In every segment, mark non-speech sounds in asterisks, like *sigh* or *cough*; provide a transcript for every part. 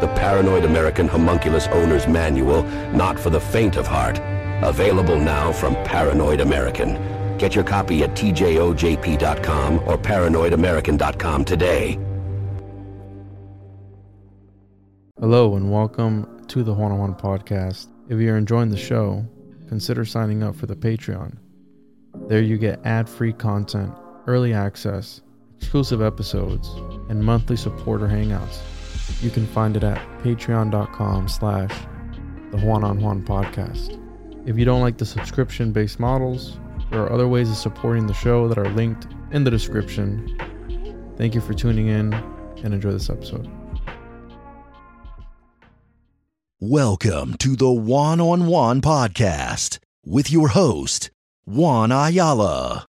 the Paranoid American Homunculus Owner's Manual, not for the faint of heart? Available now from Paranoid American. Get your copy at tjojp.com or paranoidamerican.com today. Hello and welcome to the Juan on Juan podcast. If you're enjoying the show, consider signing up for the Patreon. There you get ad-free content, early access, exclusive episodes, and monthly supporter hangouts. You can find it at patreon.com slash the Juan on Juan podcast. If you don't like the subscription-based models, there are other ways of supporting the show that are linked in the description. Thank you for tuning in and enjoy this episode. Welcome to the Juan on Juan podcast with your host, Juan Ayala.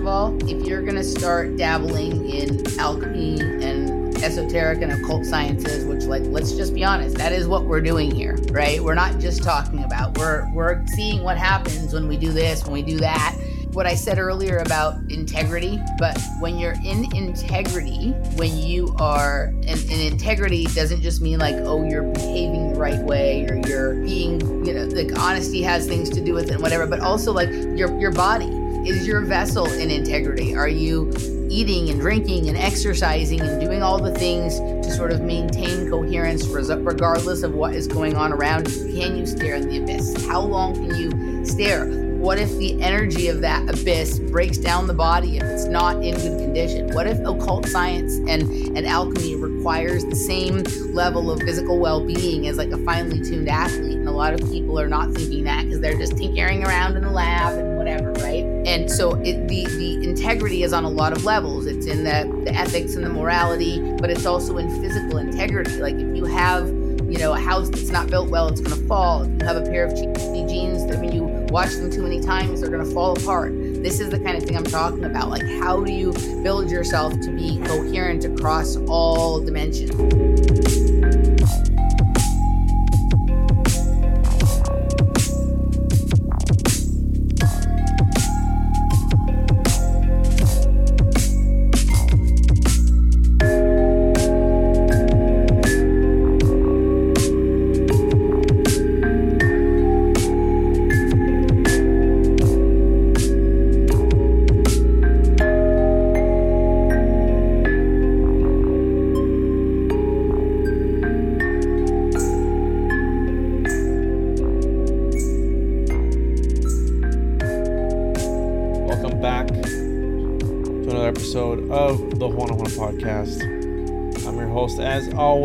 Of all, if you're gonna start dabbling in alchemy and esoteric and occult sciences, which like let's just be honest, that is what we're doing here, right? We're not just talking about we're we're seeing what happens when we do this, when we do that. What I said earlier about integrity, but when you're in integrity, when you are and, and integrity doesn't just mean like, oh, you're behaving the right way or you're being, you know, like honesty has things to do with it and whatever, but also like your your body is your vessel in integrity. Are you eating and drinking and exercising and doing all the things to sort of maintain coherence regardless of what is going on around you? Can you stare in the abyss? How long can you stare? What if the energy of that abyss breaks down the body if it's not in good condition? What if occult science and, and alchemy requires the same level of physical well being as like a finely tuned athlete? And a lot of people are not thinking that because they're just tinkering around in the lab and whatever, right? And so it, the, the integrity is on a lot of levels. It's in the, the ethics and the morality, but it's also in physical integrity. Like if you have you know, a house that's not built well, it's going to fall. If you have a pair of jeans that when you wash them too many times, they're going to fall apart. This is the kind of thing I'm talking about. Like, how do you build yourself to be coherent across all dimensions?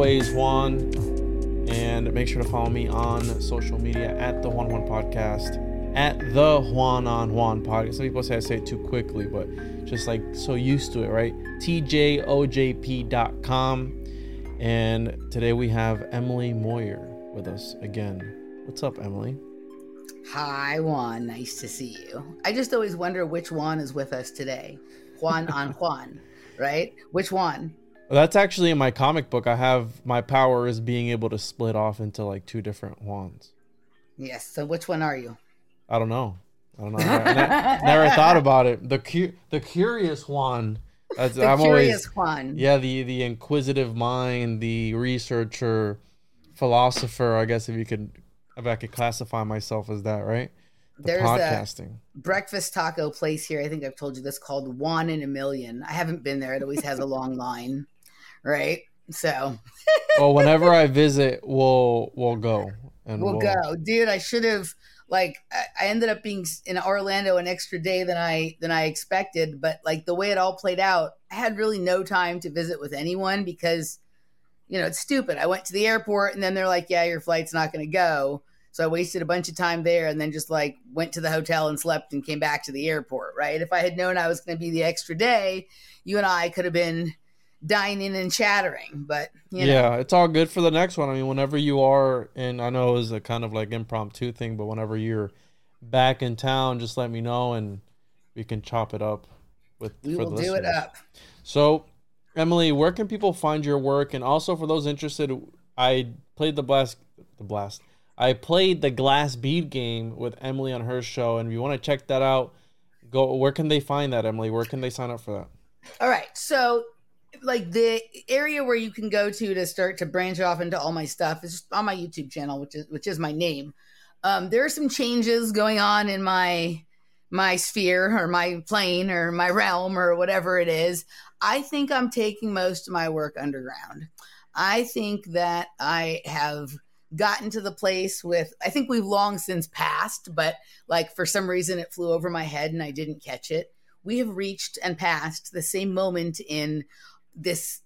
Always, Juan. And make sure to follow me on social media at the Juan Juan podcast, at the Juan on Juan podcast. Some people say I say it too quickly, but just like so used to it, right? TJOJP.com. And today we have Emily Moyer with us again. What's up, Emily? Hi, Juan. Nice to see you. I just always wonder which Juan is with us today. Juan on Juan, *laughs* right? Which one? That's actually in my comic book. I have my power is being able to split off into like two different Juans. Yes. So which one are you? I don't know. I don't know. *laughs* I never, thought about it. The cu- the curious Juan. That's, The I'm curious always Juan. yeah the the inquisitive mind, the researcher, philosopher. I guess if you could, if I could classify myself as that, right? The There's a podcasting. breakfast taco place here. I think I've told you this called Juan in a Million. I haven't been there. It always has a long line, right? So well, *laughs* whenever I visit, we'll we'll go and we'll go, dude. I should have like I I ended up being in Orlando an extra day than I than I expected, but like the way it all played out, I had really no time to visit with anyone because you know it's stupid. I went to the airport and then they're like, "Yeah, your flight's not going to go." So I wasted a bunch of time there and then just like went to the hotel and slept and came back to the airport, right? If I had known I was going to be the extra day, you and I could have been dining and chattering, but you know, yeah, it's all good for the next one. I mean, whenever you are, and I know it was a kind of like impromptu thing, but whenever you're back in town, just let me know and we can chop it up with. we will the do it up. So, Emily, where can people find your work? And also for those interested, I played the blast, the blast. I played the glass bead game with Emily on her show, and if you want to check that out, go. Where can they find that, Emily? Where can they sign up for that? All right. So, like the area where you can go to to start to branch off into all my stuff is on my YouTube channel, which is which is my name. Um, there are some changes going on in my my sphere or my plane or my realm or whatever it is. I think I'm taking most of my work underground. I think that I have gotten to the place with I think we've long since passed, but like for some reason it flew over my head and I didn't catch it we have reached and passed the same moment in this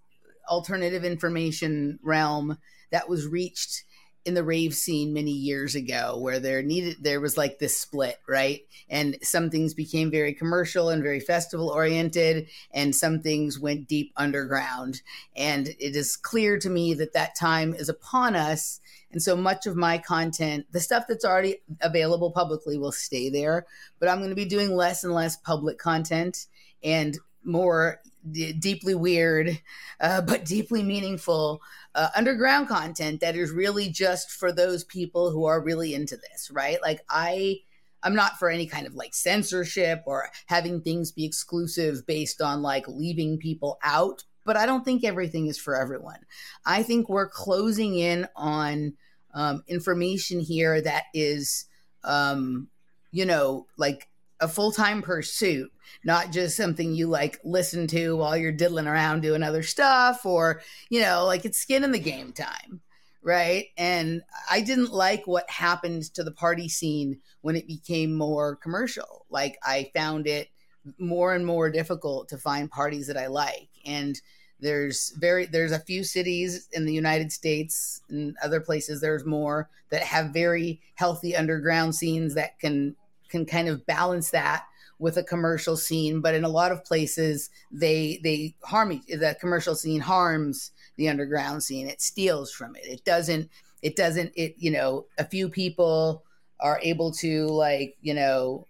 alternative information realm that was reached in the rave scene many years ago where there needed there was like this split right? And some things became very commercial and very festival oriented and some things went deep underground. And it is clear to me that that time is upon us and so much of my content the stuff that's already available publicly will stay there but i'm going to be doing less and less public content and more d- deeply weird uh, but deeply meaningful uh, underground content that is really just for those people who are really into this right? Like i i'm not for any kind of like censorship or having things be exclusive based on like leaving people out but i don't think everything is for everyone. I think we're closing in on um, information here that is um, you know like a full-time pursuit not just something you like listen to while you're diddling around doing other stuff or you know like it's skin in the game time right? And i didn't like what happened to the party scene when it became more commercial. Like i found it more and more difficult to find parties that i like. And there's very there's a few cities in the united states and other places there's more that have very healthy underground scenes that can can kind of balance that with a commercial scene but in a lot of places they they harm the commercial scene harms the underground scene. It steals from it. It doesn't it doesn't it you know a few people are able to like you know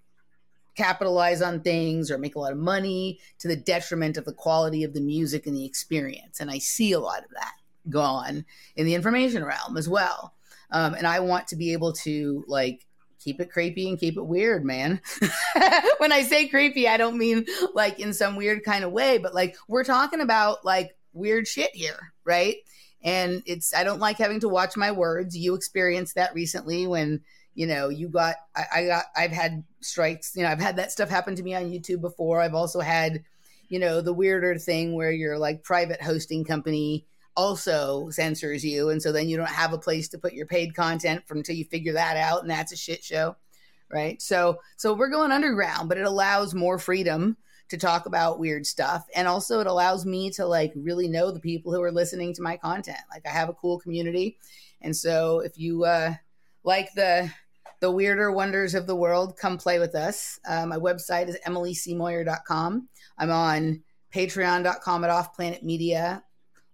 capitalize on things or make a lot of money to the detriment of the quality of the music and the experience. And i see a lot of that gone in the information realm as well. Um, and i want to be able to like keep it creepy and keep it weird, man. *laughs* when I say creepy, I don't mean like in some weird kind of way, but like we're talking about like weird shit here, right? And it's I don't like having to watch my words. You experienced that recently when you know you got I, I got I've had strikes. You know I've had that stuff happen to me on YouTube before. I've also had you know the weirder thing where your like private hosting company also censors you and so then you don't have a place to put your paid content until you figure that out and that's a shit show right? So so we're going underground but it allows more freedom to talk about weird stuff and also it allows me to like really know the people who are listening to my content. Like i have a cool community and so if you uh like the the weirder wonders of the world come play with us. Uh, my website is emilycmoyer.com i'm on patreon.com at off planet media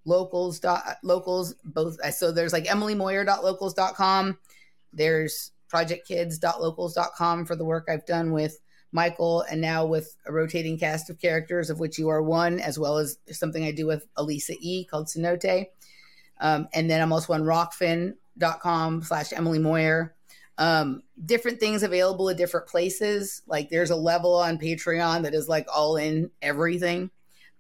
locals dot locals both so there's like emilymoyer.locals.com there's projectkids.locals.com for the work i've done with michael and now with a rotating cast of characters of which you are one as well as something i do with elisa e called Cenote. Um, and then i'm also on rokfin.com slash emily moyer um, different things available at different places. Like there's a level on patreon that is like all in everything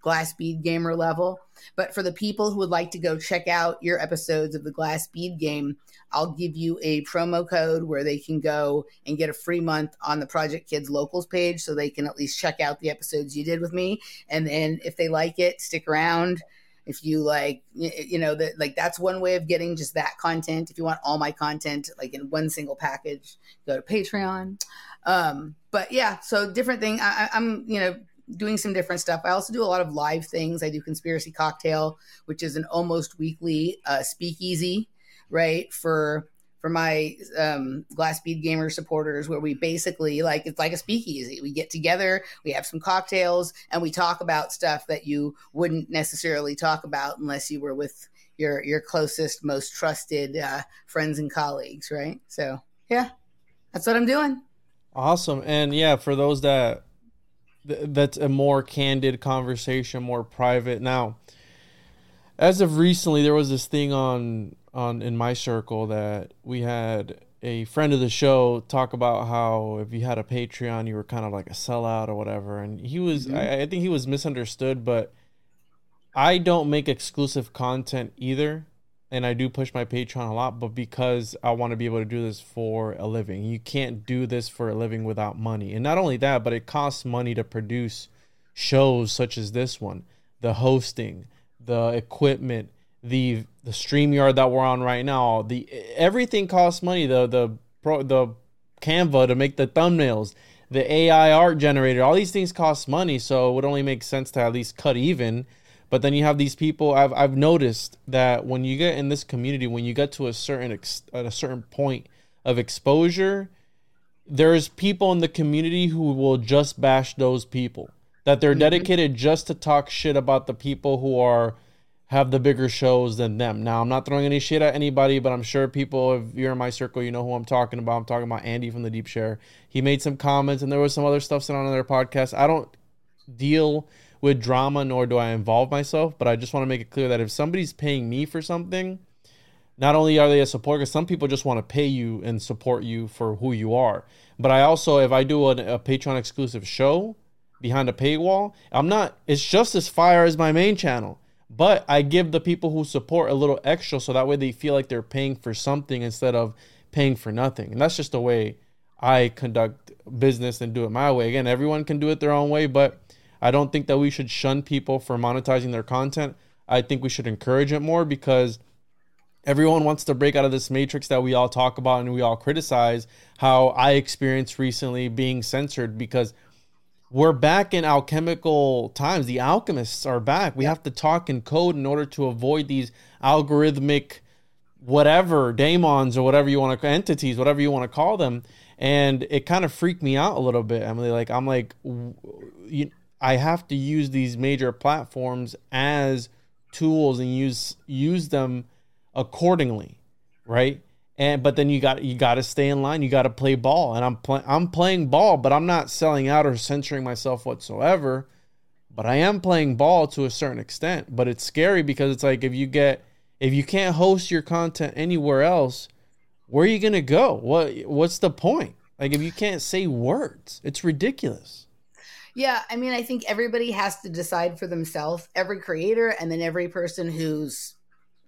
glass bead gamer level but for the people who would like to go check out your episodes of the Glass Bead game, I'll give you a promo code where they can go and get a free month on the Project Kids Locals page so they can at least check out the episodes you did with me. And then if they like it, stick around. If you like, you know, that like that's one way of getting just that content. If you want all my content like in one single package, go to Patreon. Um, but yeah, so different thing. I, I'm, you know, doing some different stuff. I also do a lot of live things. I do Conspiracy Cocktail, which is an almost weekly uh, speakeasy, right? For for my um, Glass Bead Gamer supporters, where we basically like it's like a speakeasy. We get together, we have some cocktails, and we talk about stuff that you wouldn't necessarily talk about unless you were with your your closest, most trusted uh, friends and colleagues, right? So yeah, that's what I'm doing. Awesome, and yeah, for those that that's a more candid conversation, more private. Now, as of recently, there was this thing on on in my circle that we had a friend of the show talk about how if you had a Patreon, you were kind of like a sellout or whatever. And he was, mm-hmm. I, I think he was misunderstood, but I don't make exclusive content either and I do push my Patreon a lot, but because I want to be able to do this for a living. You can't do this for a living without money. And not only that, but it costs money to produce shows such as this one, the hosting, the equipment, the the StreamYard that we're on right now. The everything costs money. The the pro the Canva to make the thumbnails, the AI art generator, all these things cost money. So it would only make sense to at least cut even but then you have these people. I've I've noticed that when you get in this community, when you get to a certain ex, at a certain point of exposure, there's people in the community who will just bash those people. That they're mm-hmm. dedicated just to talk shit about the people who are have the bigger shows than them. Now, I'm not throwing any shit at anybody, but I'm sure people, if you're in my circle, you know who I'm talking about. I'm talking about Andy from the Deep Share. He made some comments, and there was some other stuff said on their podcast. I don't deal with drama, nor do I involve myself. But I just want to make it clear that if somebody's paying me for something, not only are they a supporter, because some people just want to pay you and support you for who you are. But I also, if I do a, a Patreon exclusive show behind a paywall, I'm not, it's just as fire as my main channel. But I give the people who support a little extra so that way they feel like they're paying for something instead of paying for nothing. And that's just the way I conduct business and do it my way. Again, everyone can do it their own way, but I don't think that we should shun people for monetizing their content. I think we should encourage it more because everyone wants to break out of this matrix that we all talk about and we all criticize how I experienced recently being censored because we're back in alchemical times. The alchemists are back. We have to talk in code in order to avoid these algorithmic whatever daemons or whatever you want to entities, whatever you want to call them. And it kind of freaked me out a little bit, Emily. Like I'm like, you, I have to use these major platforms as tools and use use them accordingly, right? And but then you got you got to stay in line. You got to play ball, and I'm playing I'm playing ball, but I'm not selling out or censoring myself whatsoever. But I am playing ball to a certain extent. But it's scary because it's like if you get if you can't host your content anywhere else, where are you gonna go? What what's the point? Like if you can't say words, it's ridiculous. Yeah, I mean, I think everybody has to decide for themselves, every creator, and then every person who's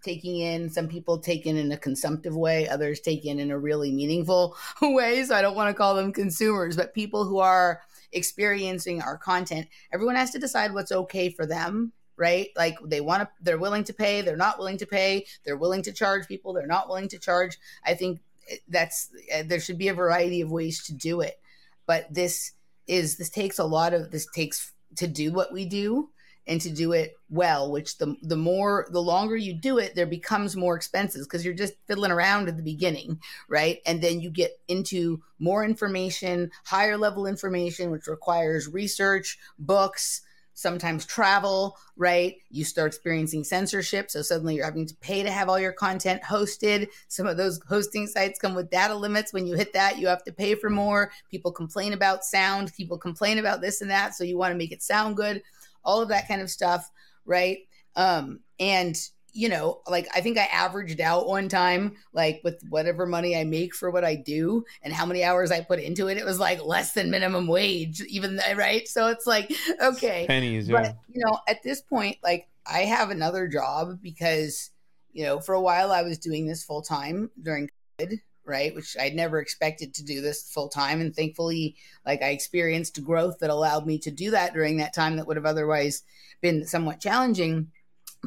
taking in. Some people take in in a consumptive way, others take in in a really meaningful *laughs* way. So I don't want to call them consumers, but people who are experiencing our content, everyone has to decide what's okay for them right? Like they want to, they're willing to pay, they're not willing to pay, they're willing to charge people, they're not willing to charge. I think that's, eh, there should be a variety of ways to do it. But this is this takes a lot of this takes to do what we do and to do it well which the the more the longer you do it there becomes more expenses because you're just fiddling around at the beginning right? And then you get into more information higher level information which requires research books sometimes travel, right? You start experiencing censorship. So suddenly you're having to pay to have all your content hosted. Some of those hosting sites come with data limits. When you hit that, you have to pay for more. People complain about sound. People complain about this and that. So you want to make it sound good, all of that kind of stuff, right? Um, and you know, like I think I averaged out one time, like with whatever money I make for what I do and how many hours I put into it, it was like less than minimum wage, even *laughs* right. So it's like, *laughs* okay, pennies, yeah. But you know, at this point, like I have another job because, you know, for a while I was doing this full time during COVID, right? Which I'd never expected to do this full time. And thankfully, like I experienced growth that allowed me to do that during that time that would have otherwise been somewhat challenging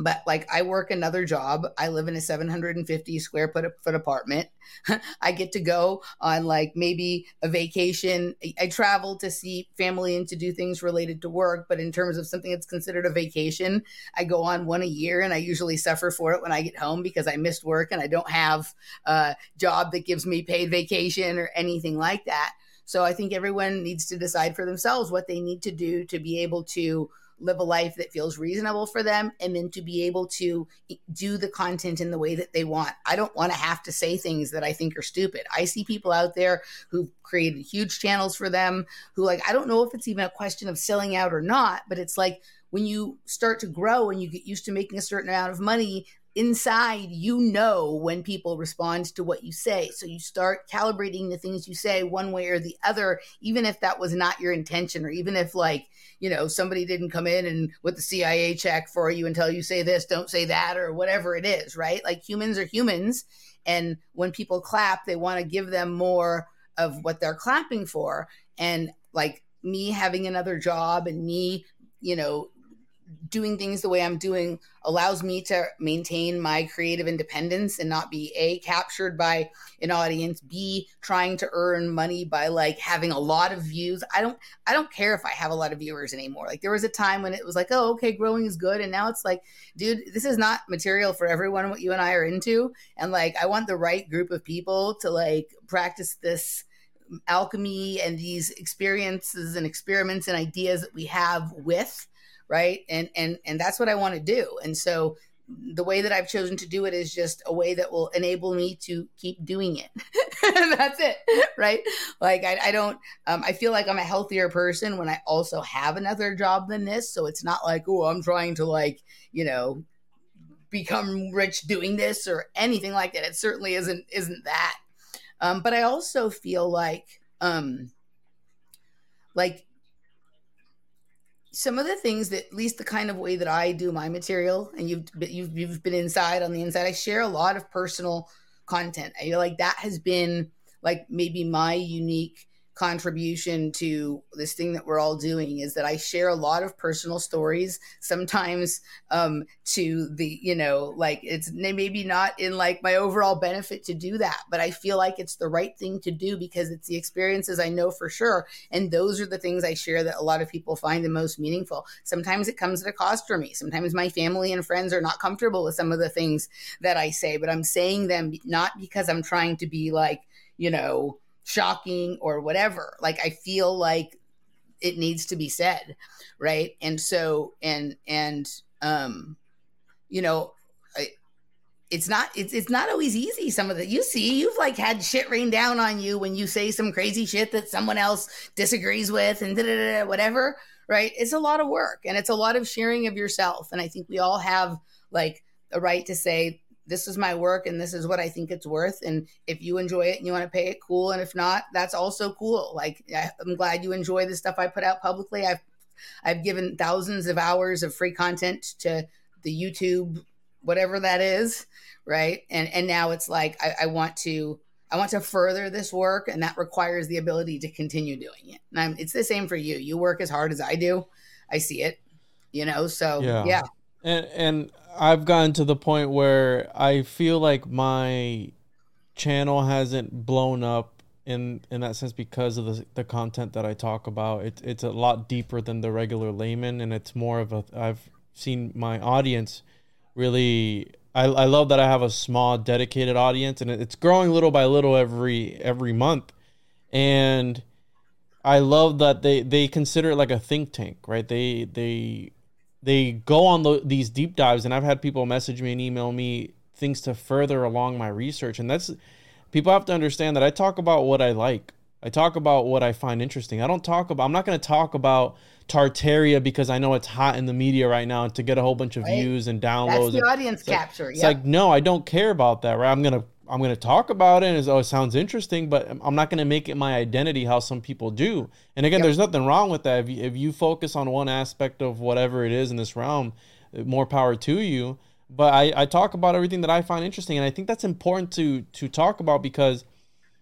but like I work another job. I live in a 750 square foot, apartment. *laughs* I get to go on like maybe a vacation. I travel to see family and to do things related to work. But in terms of something that's considered a vacation, I go on one a year and I usually suffer for it when I get home because I missed work and I don't have a job that gives me paid vacation or anything like that. So I think everyone needs to decide for themselves what they need to do to be able to live a life that feels reasonable for them and then to be able to do the content in the way that they want. I don't want to have to say things that I think are stupid. I see people out there who've created huge channels for them who like I don't know if it's even a question of selling out or not, but it's like when you start to grow and you get used to making a certain amount of money, inside you know when people respond to what you say. So you start calibrating the things you say one way or the other even if that was not your intention or even if like you know somebody didn't come in and with the cia check for you tell you say this don't say that or whatever it is right? Like humans are humans and when people clap they want to give them more of what they're clapping for. And like me having another job and me you know doing things the way I'm doing allows me to maintain my creative independence and not be a captured by an audience, b trying to earn money by like having a lot of views. I don't I don't care if I have a lot of viewers anymore. Like there was a time when it was like, "Oh, okay, growing is good." And now it's like, dude, this is not material for everyone what you and I are into. And like I want the right group of people to like practice this alchemy and these experiences and experiments and ideas that we have with right and and and that's what i want to do and so the way that I've chosen to do it is just a way that will enable me to keep doing it. *laughs* That's it, right? Like I, I don't. Um, I feel like I'm a healthier person when I also have another job than this. So it's not like, oh, I'm trying to like, you know, become rich doing this or anything like that. It certainly isn't isn't that. Um, but I also feel like, um, like some of the things that at least the kind of way that I do my material and you've you've you've been inside on the inside I share a lot of personal content. I feel like that has been like maybe my unique contribution to this thing that we're all doing is that I share a lot of personal stories, sometimes um, to the, you know, like it's maybe not in like my overall benefit to do that, but I feel like it's the right thing to do because it's the experiences I know for sure. And those are the things I share that a lot of people find the most meaningful. Sometimes it comes at a cost for me. Sometimes my family and friends are not comfortable with some of the things that I say, but I'm saying them not because I'm trying to be like, you know, shocking or whatever. Like I feel like it needs to be said, right? And so and and um you know, I, it's not it's it's not always easy some of the you see you've like had shit rain down on you when you say some crazy shit that someone else disagrees with and da, da, da, whatever right it's a lot of work and it's a lot of sharing of yourself and i think we all have like a right to say this is my work and this is what I think it's worth. And if you enjoy it and you want to pay it, cool. And if not, that's also cool. Like I'm glad you enjoy the stuff I put out publicly. I've I've given thousands of hours of free content to the YouTube, whatever that is, right? And and now it's like I, I want to I want to further this work, and that requires the ability to continue doing it. And I'm, it's the same for you. You work as hard as I do. I see it, you know. So yeah, yeah. And and I've gotten to the point where I feel like my channel hasn't blown up in in that sense because of the the content that I talk about. It's it's a lot deeper than the regular layman, and it's more of a. I've seen my audience really. I, I love that I have a small dedicated audience, and it's growing little by little every every month, and I love that they they consider it like a think tank, right? They they they go on the, these deep dives, and I've had people message me and email me things to further along my research, and that's people have to understand that I talk about what I like. I talk about what I find interesting. I don't talk about. I'm not going to talk about Tartaria because I know it's hot in the media right now to get a whole bunch of Right. views and downloads. That's the audience capture. It's yeah. like no, I don't care about that. Right? I'm gonna I'm gonna talk about it. And it's, oh, it sounds interesting, but I'm not gonna make it my identity how some people do. And again, Yep. there's nothing wrong with that. If you, if you focus on one aspect of whatever it is in this realm, uh, more power to you. But I, I talk about everything that I find interesting, and I think that's important to to talk about because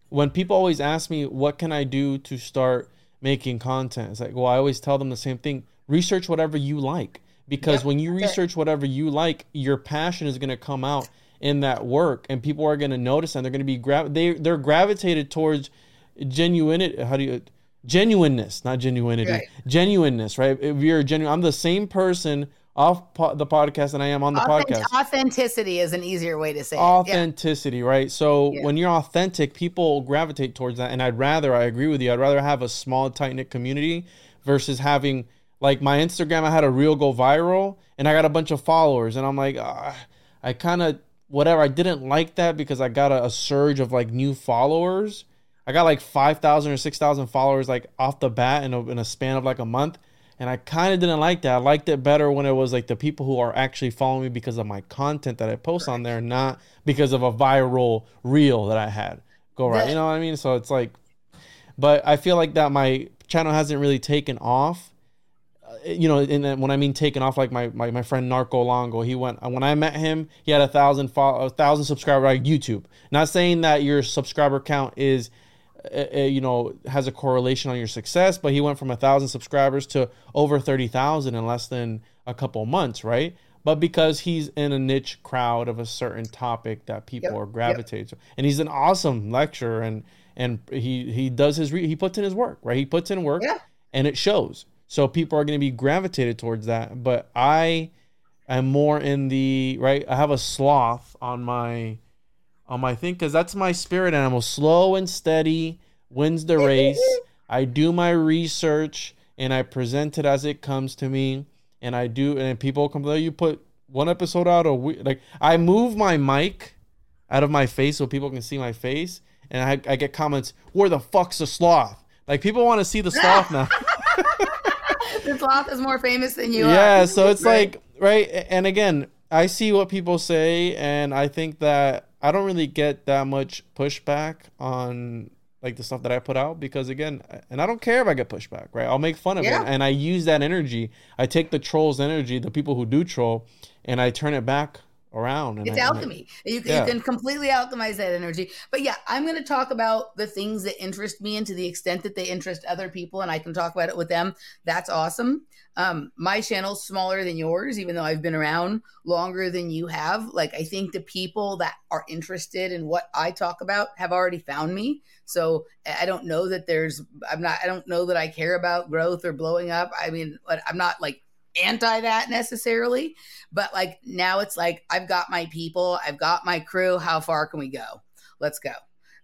when people always ask me what can I do to start making content, it's like, well, I always tell them the same thing: research whatever you like, because Yep, when you research whatever you like, your passion is going to come out in that work, and people are going to notice, and they're going to be gra- they they're gravitated towards. How do you genuineness, not genuinity, Right. genuineness, right? If you're genuine, I'm the same person off po- the podcast than I am on the Authentic- podcast authenticity is an easier way to say it. Yeah. authenticity, right? So Yeah. when you're authentic, people gravitate towards that. And I'd rather, I agree with you, I'd rather have a small, tight knit community versus having like my Instagram. I had a reel go viral, and I got a bunch of followers, and I'm like, ah, I kind of whatever. I didn't like that because I got a, a surge of like new followers. I got like five thousand or six thousand followers like off the bat in a, in a span of like a month. And I kind of didn't like that. I liked it better when it was like the people who are actually following me because of my content that I post on there, not because of a viral reel that I had go right. You know what I mean? So it's like, but I feel like that my channel hasn't really taken off. You know, and then when I mean taken off, like my, my, my friend Narco Longo, he went when I met him, he had a thousand follow, a thousand subscribers on YouTube. Not saying that your subscriber count is uh, you know has a correlation on your success but he went from a thousand subscribers to over 30,000 in less than a couple months right but because he's in a niche crowd of a certain topic that people Yep, are yep. to and he's an awesome lecturer and and he he does his re- he puts in his work right he puts in work Yeah. and it shows so people are going to be gravitated towards that but i am more in the right i have a sloth on my on my thing because that's my spirit animal. Slow and steady wins the race. *laughs* I do my research and I present it as it comes to me. And I do, and people come, "Oh, you put one episode out a week. Like I move my mic out of my face so people can see my face, and I, I get comments, "Where the fuck's the sloth?" Like people want to see the sloth *laughs* now. *laughs* the sloth is more famous than you yeah are. so it's *laughs* Right. like right and again i see what people say and i think that i don't really get that much pushback on like the stuff that i put out because again and i don't care if i get pushback right i'll make fun of Yeah. it and i use that energy i take the trolls energy the people who do troll and i turn it back around and It's I- and I- alchemy. You, can Yeah. you can completely alchemize that energy. But yeah, I'm going to talk about the things that interest me and to the extent that they interest other people, and I can talk about it with them. That's awesome. Um, my channel's smaller than yours, even though I've been around longer than you have. Like, I think the people that are interested in what I talk about have already found me. So I I don't know that there's, I'm not, I don't know that I care about growth or blowing up. I mean, I'm not like anti that necessarily but like now it's like i've got my people i've got my crew how far can we go? Let's go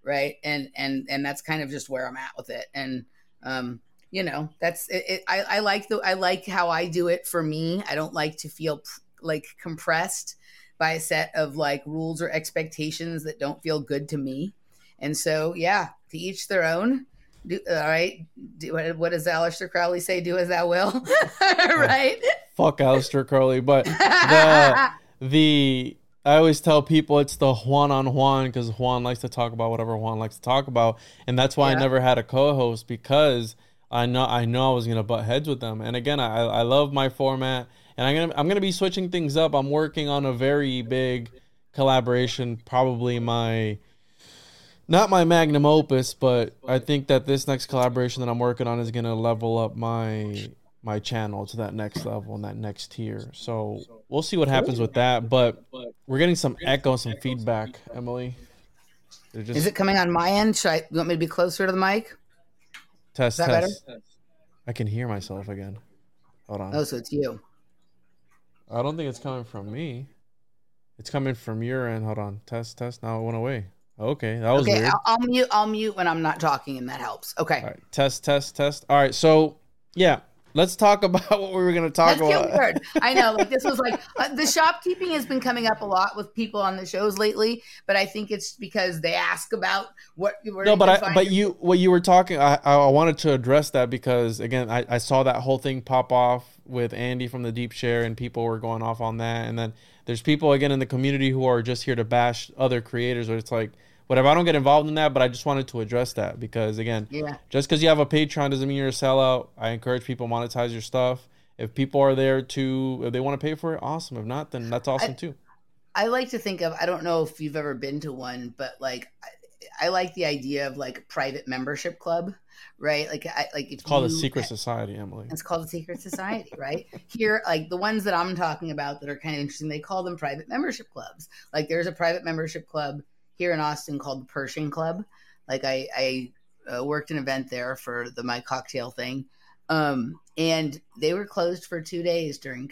right? And and and that's kind of just where i'm at with it. And um you know that's it, it I, I like the i like how i do it for me. I don't like to feel like compressed by a set of like rules or expectations that don't feel good to me. And so yeah to each their own do, all right. Do, what, what does Aleister Crowley say? Do as thou will. *laughs* Right? Fuck Aleister Crowley but *laughs* the the I always tell people it's the Juan on Juan because Juan likes to talk about whatever Juan likes to talk about, and that's why I never had a co-host because I know I know I was gonna butt heads with them. And again, I I love my format, and I'm gonna I'm gonna be switching things up. I'm working on a very big collaboration, probably my not my magnum opus, but I think that this next collaboration that I'm working on is gonna level up my my channel to that next level and that next tier. So we'll see what happens with that. But we're getting some echo, some feedback, Emily. Just Is it coming on my end? Should I you want me to be closer to the mic? test that better? test. I can hear myself again. Hold on. Oh, so it's you. I don't think it's coming from me. It's coming from your end. Hold on. Test test. Now it went away. Okay, that was Okay, weird. I'll, I'll mute. I'll mute when I'm not talking, and that helps. Okay. All right, test, test, test. All right, so yeah, let's talk *laughs* about what we were gonna talk Let's about. weird. I know, like this was like *laughs* uh, the shopkeeping has been coming up a lot with people on the shows lately, but I think it's because they ask about what. No, but I, but you, what you were talking, I, I wanted to address that because again, I, I saw that whole thing pop off with Andy from the Deep Share, and people were going off on that, and then there's people again in the community who are just here to bash other creators, where it's like, whatever. I don't get involved in that, but I just wanted to address that because again, Yeah. just because you have a Patreon doesn't mean you're a sellout. I encourage people monetize your stuff. If people are there to, if they want to pay for it, awesome. If not, then that's awesome too. I like to think of. I don't know if you've ever been to one, but like, I, I like the idea of like a private membership club, right? Like, I like It's called a secret society, Emily. It's called a secret society, right? Here, like the ones that I'm talking about that are kind of interesting, they call them private membership clubs. Like there's a private membership club here in Austin called the Pershing Club. Like I, I uh, worked an event there for the my cocktail thing, um, and they were closed for two days during.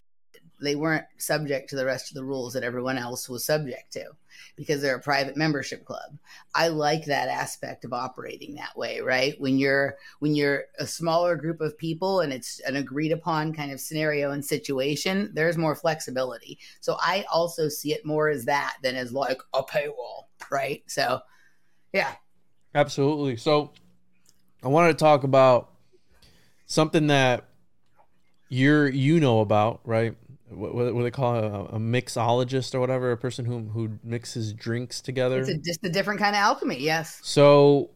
They weren't subject to the rest of the rules that everyone else was subject to because they're a private membership club. I like that aspect of operating that way, right? When you're when you're a smaller group of people and it's an agreed upon kind of scenario and situation, there's more flexibility. So I also see it more as that than as like a paywall, right? So yeah. Absolutely. So I wanted to talk about something that you're you know about, right? What, what, do they call it? a, a mixologist or whatever, a person who who mixes drinks together. It's a, just a different kind of alchemy, yes. So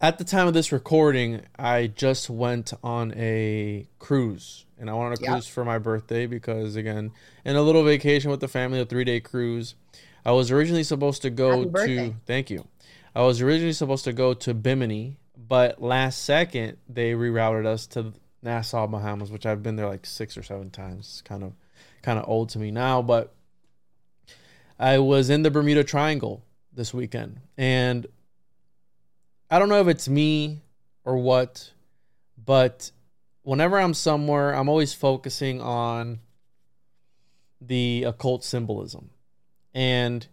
at the time of this recording, I just went on a cruise. And I went on a Yep. cruise for my birthday because again, in a little vacation with the family, a three day cruise. I was originally supposed to go to thank you. I was originally supposed to go to Bimini, but last second they rerouted us to Nassau, Bahamas, which I've been there like six or seven times. It's kind of kind of old to me now, but I was in the Bermuda Triangle this weekend, and I don't know if it's me or what, but whenever I'm somewhere, I'm always focusing on the occult symbolism. And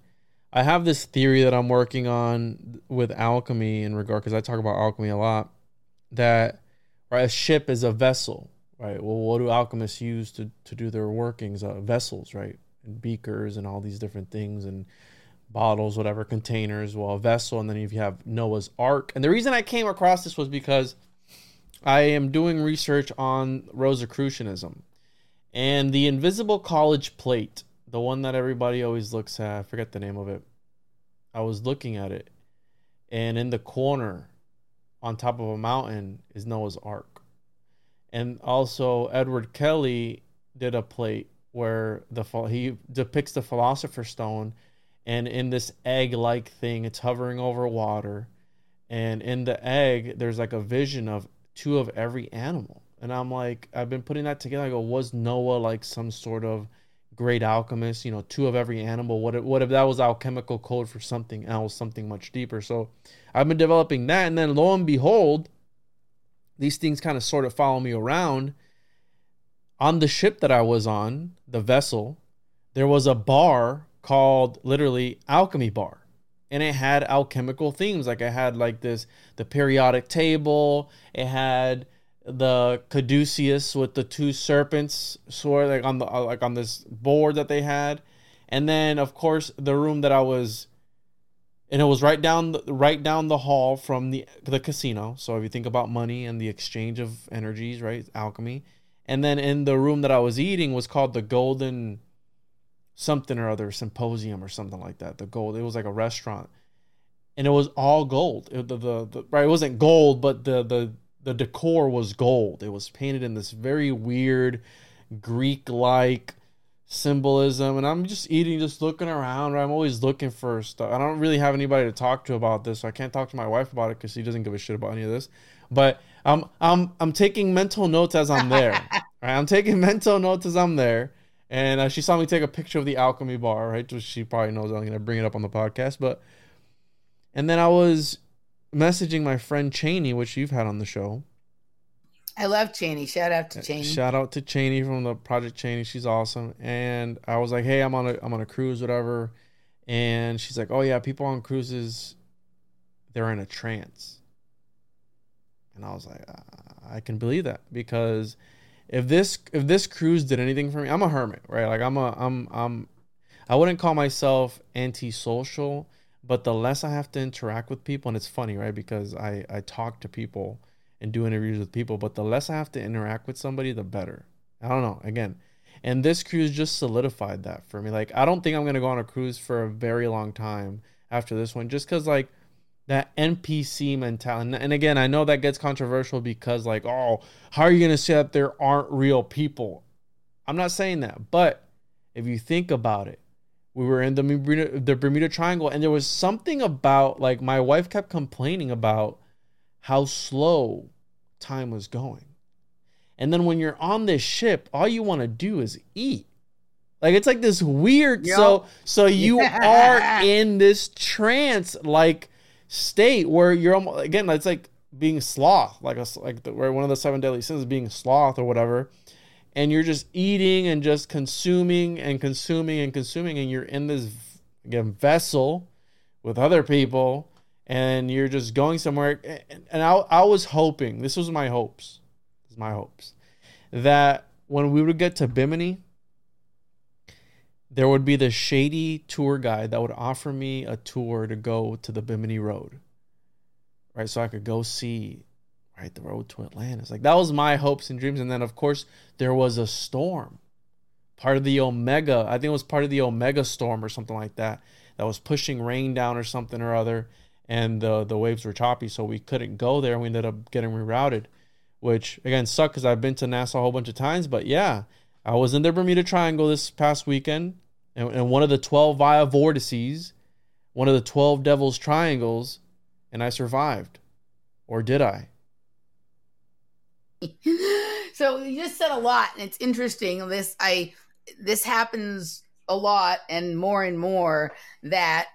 I have this theory that I'm working on with alchemy in regard because I talk about alchemy a lot that right a ship is a vessel, right? Well, what do alchemists use to to do their workings? Uh, vessels, right? And beakers and all these different things and bottles, whatever, containers, well, a vessel, and then if you have Noah's Ark. And the reason I came across this was because I am doing research on Rosicrucianism and the invisible college plate, the one that everybody always looks at. I forget the name of it. I was looking at it, and in the corner, on top of a mountain, is Noah's Ark. And also, Edward Kelley did a plate where the he depicts the Philosopher's Stone, and in this egg-like thing, it's hovering over water, and in the egg, there's like a vision of two of every animal. And I'm like, I've been putting that together. I go, was Noah like some sort of great alchemist? You know, two of every animal. What if, what if that was alchemical code for something else, something much deeper? So I've been developing that, and then lo and behold, these things kind of sort of follow me around. On the ship that I was on, the vessel, there was a bar called literally Alchemy Bar. And it had alchemical themes. Like it had like this the periodic table, it had the caduceus with the two serpents sword like on the uh, like on this board that they had. And then of course the room that I was and it was right down the, right down the hall from the the casino. So if you think about money and the exchange of energies, right? Alchemy. And then in the room that I was eating was called the Golden something or other symposium or something like that. The gold. It was like a restaurant, and it was all gold. It, the, the, the right. It wasn't gold, but the the the decor was gold. It was painted in this very weird Greek like symbolism. And I'm just eating, just looking around. Right? I'm always looking for stuff. I don't really have anybody to talk to about this, so I can't talk to my wife about it because she doesn't give a shit about any of this. But I'm I'm I'm taking mental notes as I'm there. *laughs* right? I'm taking mental notes as I'm there. And uh, she saw me take a picture of the alchemy bar, right? Which she probably knows I'm gonna bring it up on the podcast. But and then I was messaging my friend Cheney, which you've had on the show. I love Cheney. Shout out to Cheney. Shout out to Cheney from the Project Cheney. She's awesome. And I was like, hey, I'm on a I'm on a cruise, whatever. and she's like, "Oh yeah, people on cruises, they're in a trance." And I was like, uh, "I can believe that because if this if this cruise did anything for me, I'm a hermit, right? Like I'm a I'm I'm I wouldn't call myself antisocial, but the less I have to interact with people, and it's funny, right? Because I I talk to people and do interviews with people, but the less I have to interact with somebody, the better. I don't know. Again, and this cruise just solidified that for me. Like I don't think I'm gonna go on a cruise for a very long time after this one, just because like that NPC mentality. And again, I know that gets controversial because like, oh, how are you gonna say that there aren't real people? I'm not saying that, but if you think about it, we were in the Bermuda, the Bermuda Triangle, and there was something about like my wife kept complaining about how slow time was going. And then when you're on this ship, all you want to do is eat. Like it's like this weird yep. so so you *laughs* are in this trance like state where you're almost again it's like being sloth like a like the, where one of the seven deadly sins is being sloth or whatever and you're just eating and just consuming and consuming and consuming and you're in this again vessel with other people and you're just going somewhere. And, I, I was hoping this was my hopes this is my hopes that when we would get to bimini there would be the shady tour guide that would offer me a tour to go to the bimini road right? So i could go see right? The road to atlantis. Like that was my hopes and dreams. And then of course there was a storm. Part of the omega i think it was part of the omega storm or something like that that was pushing rain down or something or other. And the the waves were choppy, so we couldn't go there. We ended up getting rerouted, which again sucked because I've been to Nassau a whole bunch of times. But yeah, I was in the Bermuda Triangle this past weekend, and, and one of the twelve vile vortices, one of the twelve Devil's Triangles, and I survived, or did I? *laughs* so you just said a lot, and it's interesting. This I this happens a lot and more and more that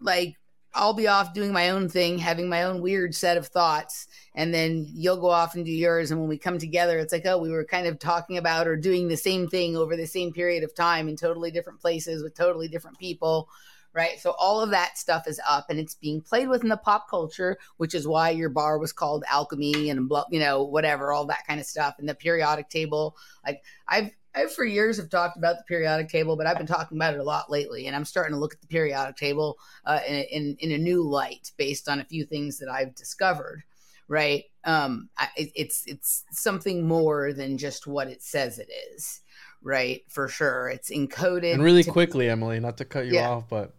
like I'll be off doing my own thing, having my own weird set of thoughts, and then you'll go off and do yours. And when we come together, it's like, oh, we were kind of talking about or doing the same thing over the same period of time in totally different places with totally different people, right? So all of that stuff is up and it's being played with in the pop culture, which is why your bar was called Alchemy and you know whatever, all that kind of stuff. And the periodic table, like I've I for years have talked about the periodic table, but I've been talking about it a lot lately, and I'm starting to look at the periodic table uh, in, in, in a new light based on a few things that I've discovered. Right? Um, I, it's it's something more than just what it says it is. Right? For sure, it's encoded. And really quickly, Emily, not to cut you yeah. off, but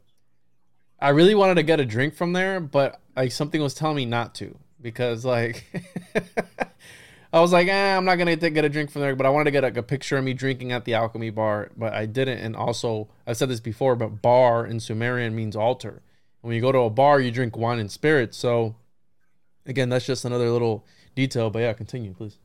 I really wanted to get a drink from there, but like something was telling me not to because like. *laughs* I was like, eh, I'm not gonna get a drink from there, but I wanted to get like, a picture of me drinking at the Alchemy Bar, but I didn't. And also, I've said this before, but bar in Sumerian means altar. When you go to a bar, you drink wine and spirits. So, again, that's just another little detail. But yeah, continue, please.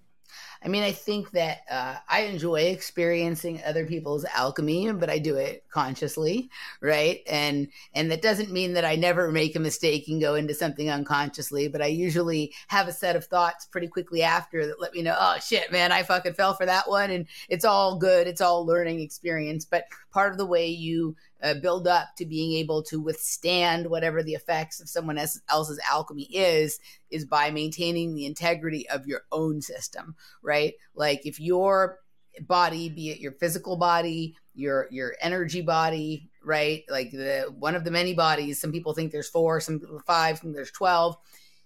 I mean, I think that uh, I enjoy experiencing other people's alchemy, but I do it consciously, right? And and that doesn't mean that I never make a mistake and go into something unconsciously, but I usually have a set of thoughts pretty quickly after that let me know, oh shit, man, I fucking fell for that one, and it's all good, it's all learning experience. But part of the way you uh, build up to being able to withstand whatever the effects of someone else's alchemy is is by maintaining the integrity of your own system right? Like if your body be it your physical body your your energy body right? Like the one of the many bodies some people think there's four some five some there's 12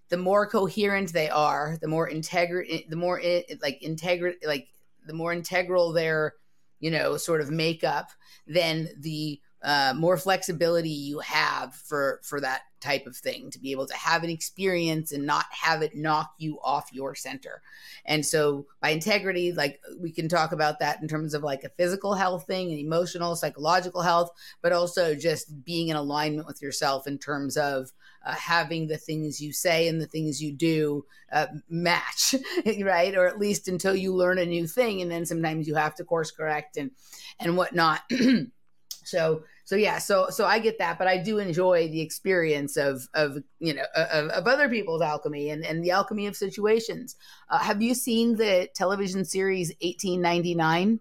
the more coherent they are the more integral the more it, like integrate like the more integral their you know sort of makeup then the uh, more flexibility you have for for that type of thing to be able to have an experience and not have it knock you off your center. And so by integrity like we can talk about that in terms of like a physical health thing and emotional psychological health but also just being in alignment with yourself in terms of uh, having the things you say and the things you do uh, match *laughs* right or at least until you learn a new thing and then sometimes you have to course correct and and whatnot *clears throat* So so yeah, so so I get that, but I do enjoy the experience of of you know of, of other people's alchemy and and the alchemy of situations. Uh, have you seen the television series 1899?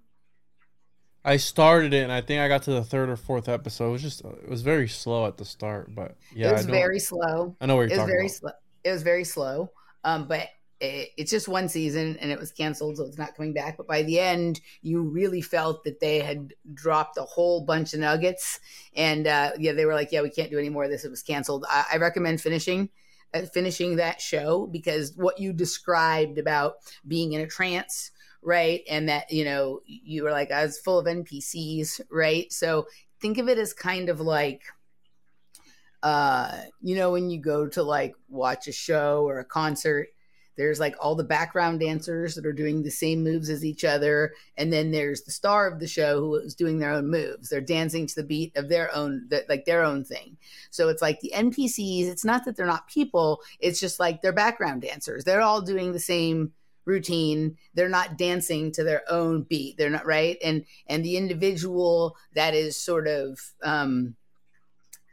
I started it and I think I got to the third or fourth episode. It was just it was very slow at the start, but yeah, it was very slow. I know what you're It was very about. slow. It was very slow. Um, but it, it's just one season and it was canceled, so it's not coming back. But by the end, you really felt that they had dropped a whole bunch of nuggets, and uh, yeah, they were like, "Yeah, we can't do any more of this. It was canceled." I, I recommend finishing. Uh, finishing that show because what you described about being in a trance right? And that you know you were like i was full of npcs right? So think of it as kind of like uh you know when you go to like watch a show or a concert there's like all the background dancers that are doing the same moves as each other and then there's the star of the show who is doing their own moves. They're dancing to the beat of their own like their own thing. So it's like the npcs it's not that they're not people it's just like they're background dancers. They're all doing the same routine. They're not dancing to their own beat. They're not right? And and the individual that is sort of um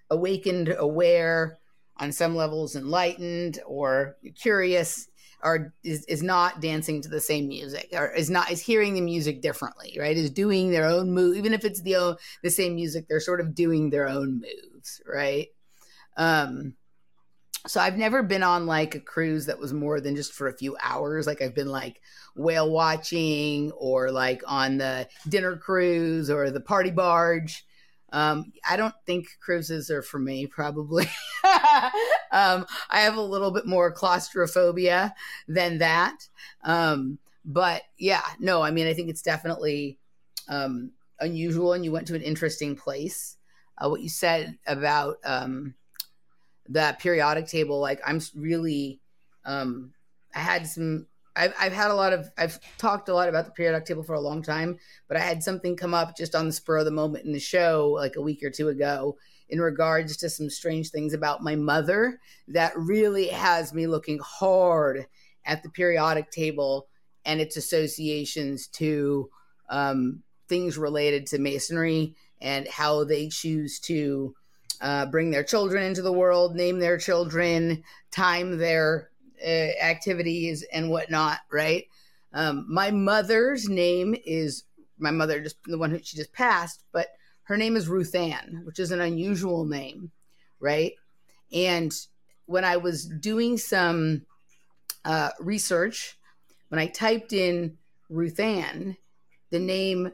awakened aware on some levels enlightened or curious are is, is not dancing to the same music or is not is hearing the music differently right? Is doing their own move. Even if it's the the same music they're sort of doing their own moves right? Um so I've never been on like a cruise that was more than just for a few hours. Like I've been like whale watching or like on the dinner cruise or the party barge. Um, I don't think cruises are for me, probably. *laughs* um, I have a little bit more claustrophobia than that. Um, but yeah, no, I mean, I think it's definitely um, unusual and you went to an interesting place. Uh, what you said about the periodic table like i'm really um i had some I've, I've had a lot of i've talked a lot about the periodic table for a long time but i had something come up just on the spur of the moment in the show like a week or two ago in regards to some strange things about my mother that really has me looking hard at the periodic table and its associations to um, things related to masonry and how they choose to uh, bring their children into the world, name their children, time their uh, activities, and whatnot. Right. Um, my mother's name is my mother, just the one who she just passed, but her name is Ruth Ann, which is an unusual name, right? And when I was doing some uh, research, when I typed in Ruth Ann, the name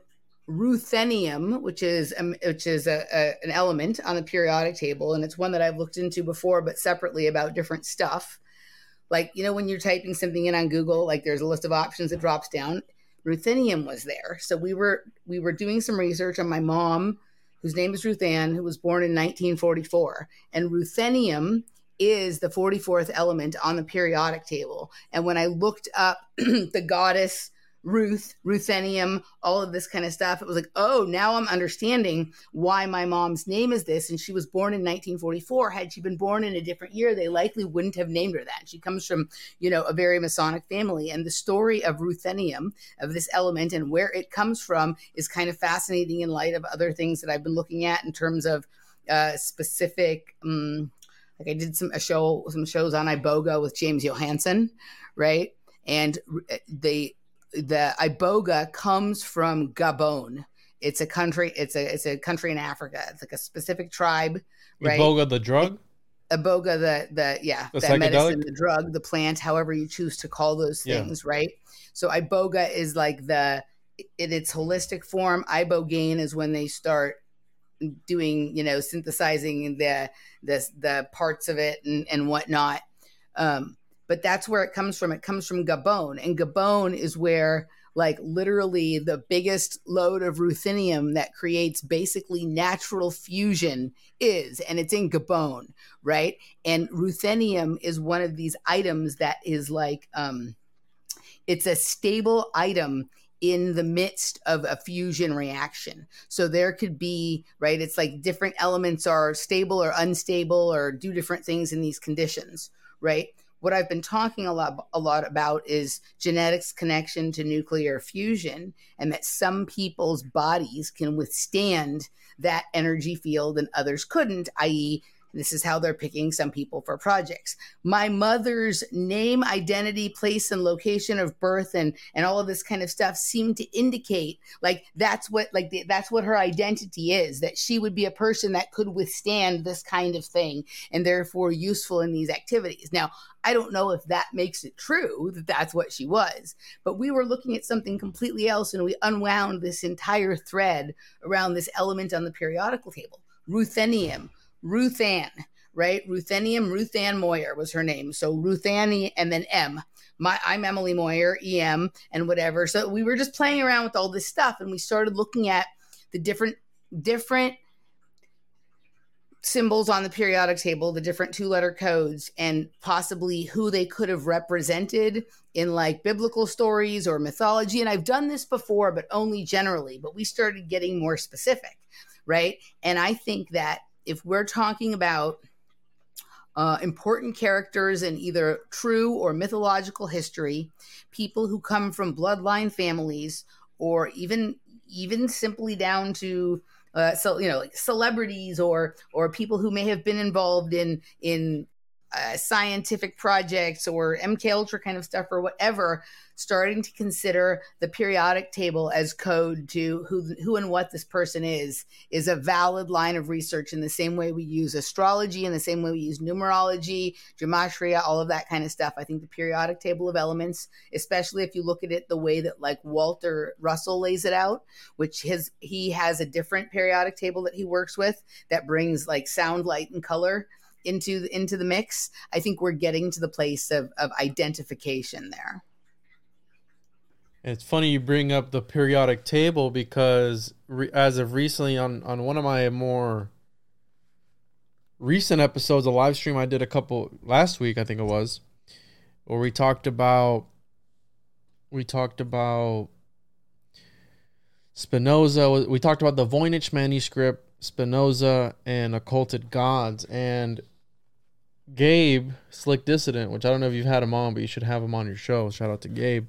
ruthenium, which is um, which is a, a, an element on the periodic table, and it's one that I've looked into before, but separately about different stuff. Like you know, when you're typing something in on Google, like there's a list of options that drops down. Ruthenium was there, so we were we were doing some research on my mom, whose name is Ruth Ann, who was born in 1944, and ruthenium is the 44th element on the periodic table. And when I looked up *clears throat* the goddess Ruth, Ruthenium, all of this kind of stuff. It was like, oh, now I'm understanding why my mom's name is this. And she was born in 1944. Had she been born in a different year, they likely wouldn't have named her that. She comes from, you know, a very Masonic family. And the story of Ruthenium, of this element and where it comes from, is kind of fascinating in light of other things that I've been looking at in terms of uh, specific. Um, like I did some a show, some shows on Iboga with James Johansson, right? And they the iboga comes from Gabon. It's a country. It's a it's a country in Africa. It's like a specific tribe, right? Iboga the drug. Iboga the the yeah The that medicine, the drug, the plant, however you choose to call those Yeah. things, right? So iboga is like the in its holistic form. Ibogaine is when they start doing you know synthesizing the the the parts of it and and whatnot. Um, but that's where it comes from. It comes from Gabon, and Gabon is where like literally the biggest load of ruthenium that creates basically natural fusion is, and it's in Gabon, right? And ruthenium is one of these items that is like um, it's a stable item in the midst of a fusion reaction. So there could be, right, it's like different elements are stable or unstable or do different things in these conditions, right? What I've been talking a lot a lot about is genetics connection to nuclear fusion and that some people's bodies can withstand that energy field and others couldn't, i.e. This is how they're picking some people for projects. My mother's name, identity, place, and location of birth, and and all of this kind of stuff seem to indicate like that's what like the, that's what her identity is. That she would be a person that could withstand this kind of thing, and therefore useful in these activities. Now, I don't know if that makes it true that that's what she was, but we were looking at something completely else, and we unwound this entire thread around this element on the periodical table. Ruthenium, Ruth Ann, right? Ruthenium, Ruth Ann Moyer was her name. So Ruth and then M. My, I'm Emily Moyer, EM, and whatever. So we were just playing around with all this stuff, and we started looking at the different different symbols on the periodic table, the different two letter codes, and possibly who they could have represented in like biblical stories or mythology. And I've done this before, but only generally. But we started getting more specific, right? And I think that if we're talking about uh, important characters in either true or mythological history, people who come from bloodline families, or even even simply down to uh, so you know like celebrities or or people who may have been involved in in uh, scientific projects or MK Ultra kind of stuff or whatever, starting to consider the periodic table as code to who who and what this person is is a valid line of research in the same way we use astrology in the same way we use numerology, gematria, all of that kind of stuff. I think the periodic table of elements, especially if you look at it the way that like Walter Russell lays it out, which his he has a different periodic table that he works with that brings like sound, light, and color into into the mix, I think we're getting to the place of, of identification there. It's funny you bring up the periodic table because re- as of recently on on one of my more recent episodes, a live stream I did a couple last week, I think it was, where we talked about we talked about Spinoza. We talked about the Voynich manuscript, Spinoza, and occulted gods. And Gabe, Slick Dissident, which I don't know if you've had him on, but you should have him on your show. Shout out to Gabe.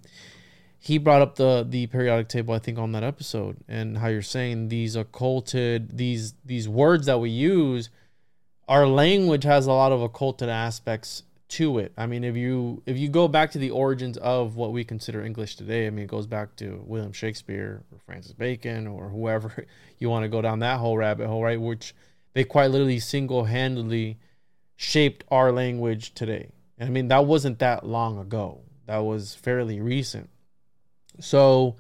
He brought up the the periodic table, I think, on that episode, and how you're saying these occulted these these words that we use, our language has a lot of occulted aspects to it. I mean, if you if you go back to the origins of what we consider English today, I mean, it goes back to William Shakespeare or Francis Bacon or whoever *laughs* you want to go down that whole rabbit hole, right? Which they quite literally single handedly shaped our language today. And I mean, that wasn't that long ago, that was fairly recent. So,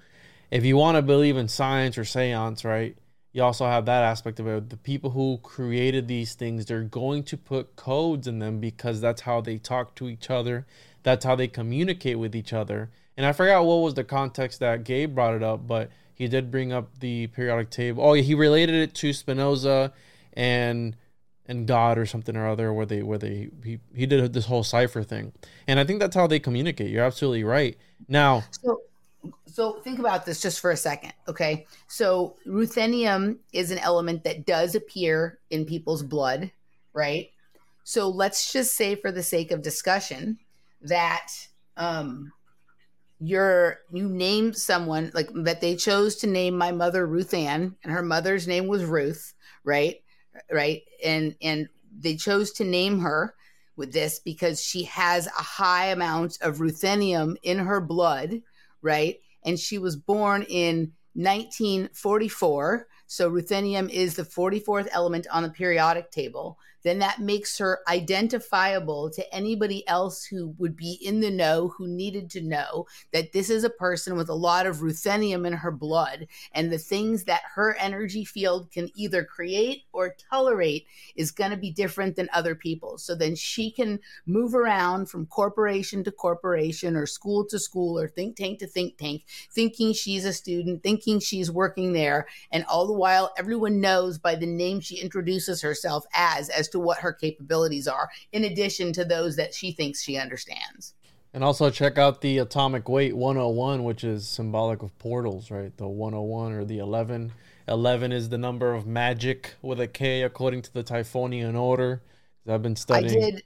if you want to believe in science or seance, right, you also have that aspect of it. The people who created these things, they're going to put codes in them because that's how they talk to each other, that's how they communicate with each other. And I forgot what was the context that Gabe brought it up, but he did bring up the periodic table. Oh, he related it to Spinoza and and God or something or other where they where they he, he did this whole cipher thing. And I think that's how they communicate. You're absolutely right. Now so so think about this just for a second, okay? So ruthenium is an element that does appear in people's blood, right? So let's just say for the sake of discussion that um you're you named someone like that they chose to name my mother Ruth Ann and her mother's name was Ruth, right? right? And and they chose to name her with this because she has a high amount of ruthenium in her blood, right? And she was born in 1944. So ruthenium is the 44th element on the periodic table then that makes her identifiable to anybody else who would be in the know, who needed to know that this is a person with a lot of ruthenium in her blood. And the things that her energy field can either create or tolerate is going to be different than other people. So then she can move around from corporation to corporation or school to school or think tank to think tank, thinking she's a student, thinking she's working there. And all the while, everyone knows by the name she introduces herself as, as to what her capabilities are, in addition to those that she thinks she understands. And also check out the atomic weight 101, which is symbolic of portals, right? The 101 or the 11. 11 is the number of magic with a K, according to the Typhonian order. I've been studying. I did.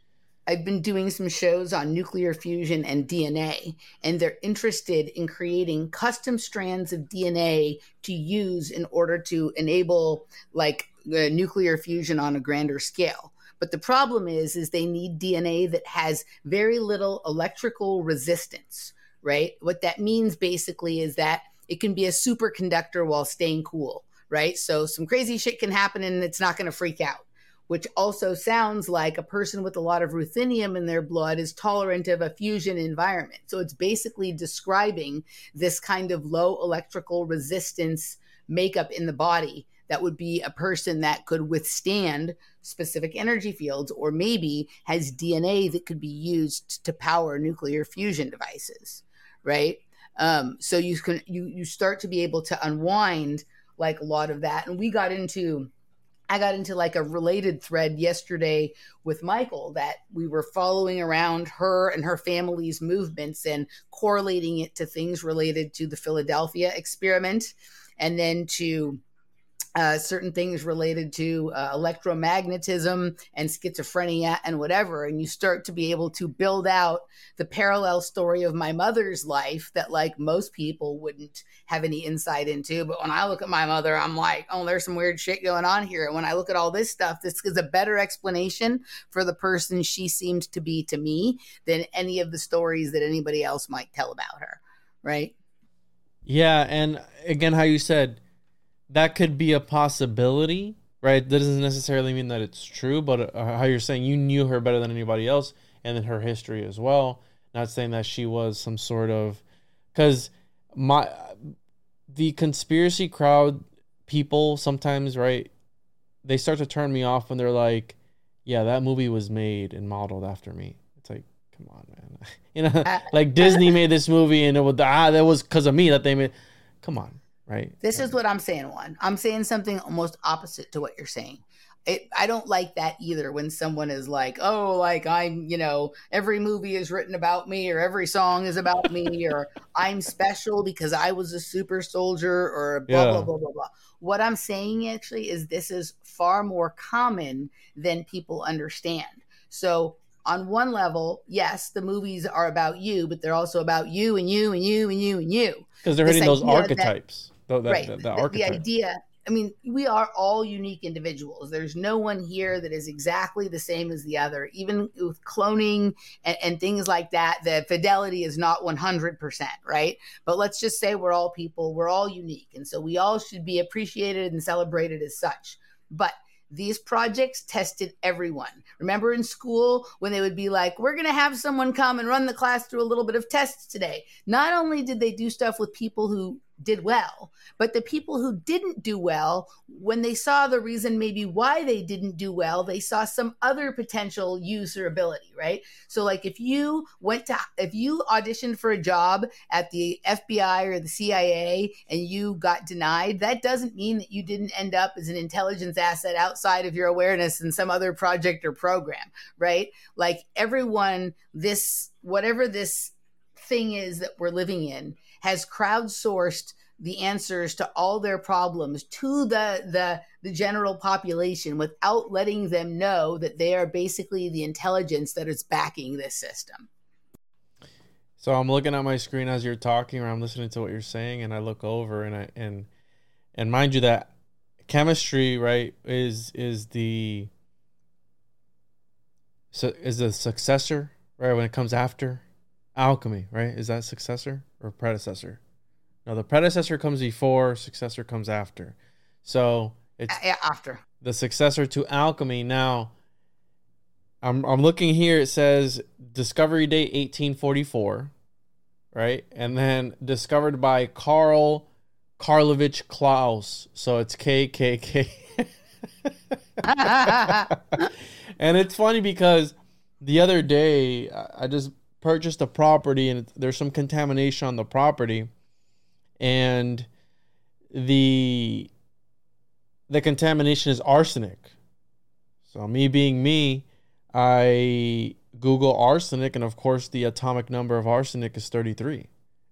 I've been doing some shows on nuclear fusion and DNA, and they're interested in creating custom strands of DNA to use in order to enable like nuclear fusion on a grander scale. But the problem is, is they need DNA that has very little electrical resistance, right? What that means basically is that it can be a superconductor while staying cool, right? So some crazy shit can happen and it's not going to freak out which also sounds like a person with a lot of ruthenium in their blood is tolerant of a fusion environment. So it's basically describing this kind of low electrical resistance makeup in the body that would be a person that could withstand specific energy fields or maybe has DNA that could be used to power nuclear fusion devices, right? Um, so you can you you start to be able to unwind like a lot of that, and we got into. I got into like a related thread yesterday with Michael that we were following around her and her family's movements and correlating it to things related to the Philadelphia experiment and then to uh, certain things related to uh, electromagnetism and schizophrenia and whatever. And you start to be able to build out the parallel story of my mother's life that, like, most people wouldn't have any insight into. But when I look at my mother, I'm like, oh, there's some weird shit going on here. And when I look at all this stuff, this is a better explanation for the person she seemed to be to me than any of the stories that anybody else might tell about her. Right. Yeah. And again, how you said, that could be a possibility, right? That doesn't necessarily mean that it's true, but uh, how you're saying you knew her better than anybody else, and then her history as well. Not saying that she was some sort of, because my the conspiracy crowd people sometimes right, they start to turn me off when they're like, yeah, that movie was made and modeled after me. It's like, come on, man, *laughs* you know, uh, like Disney made this movie and it was ah that was because of me that they made. Come on, right? This is what I'm saying, Juan. I'm saying something almost opposite to what you're saying. It, I don't like that either when someone is like, oh, like I'm, you know, every movie is written about me or every song is about me *laughs* or I'm special because I was a super soldier or blah, yeah. blah, blah, blah, blah. What I'm saying actually is this is far more common than people understand. So on one level, yes, the movies are about you, but they're also about you and you and you and you and you. Because they're hitting those archetypes. That, the, the, right. The, the, the idea. I mean, we are all unique individuals. There's no one here that is exactly the same as the other. Even with cloning and, and things like that, the fidelity is not 100%, right? But let's just say we're all people, we're all unique. And so we all should be appreciated and celebrated as such. But these projects tested everyone. Remember in school when they would be like, we're going to have someone come and run the class through a little bit of tests today. Not only did they do stuff with people who did well. But the people who didn't do well, when they saw the reason maybe why they didn't do well, they saw some other potential use or ability, right? So, like if you went to, if you auditioned for a job at the FBI or the CIA and you got denied, that doesn't mean that you didn't end up as an intelligence asset outside of your awareness in some other project or program, right? Like everyone, this, whatever this thing is that we're living in, has crowdsourced the answers to all their problems to the the the general population without letting them know that they are basically the intelligence that is backing this system. So I'm looking at my screen as you're talking or I'm listening to what you're saying and I look over and I and and mind you that chemistry, right, is is the so is the successor, right, when it comes after alchemy, right? Is that successor or predecessor? No, the predecessor comes before, successor comes after. So it's yeah, after the successor to alchemy. Now, I'm I'm looking here. It says discovery date 1844, right? And then discovered by Karl Karlovich Klaus. So it's KKK. *laughs* *laughs* and it's funny because the other day I just purchased a property and there's some contamination on the property and the the contamination is arsenic. So me being me, I Google arsenic, and of course the atomic number of arsenic is 33.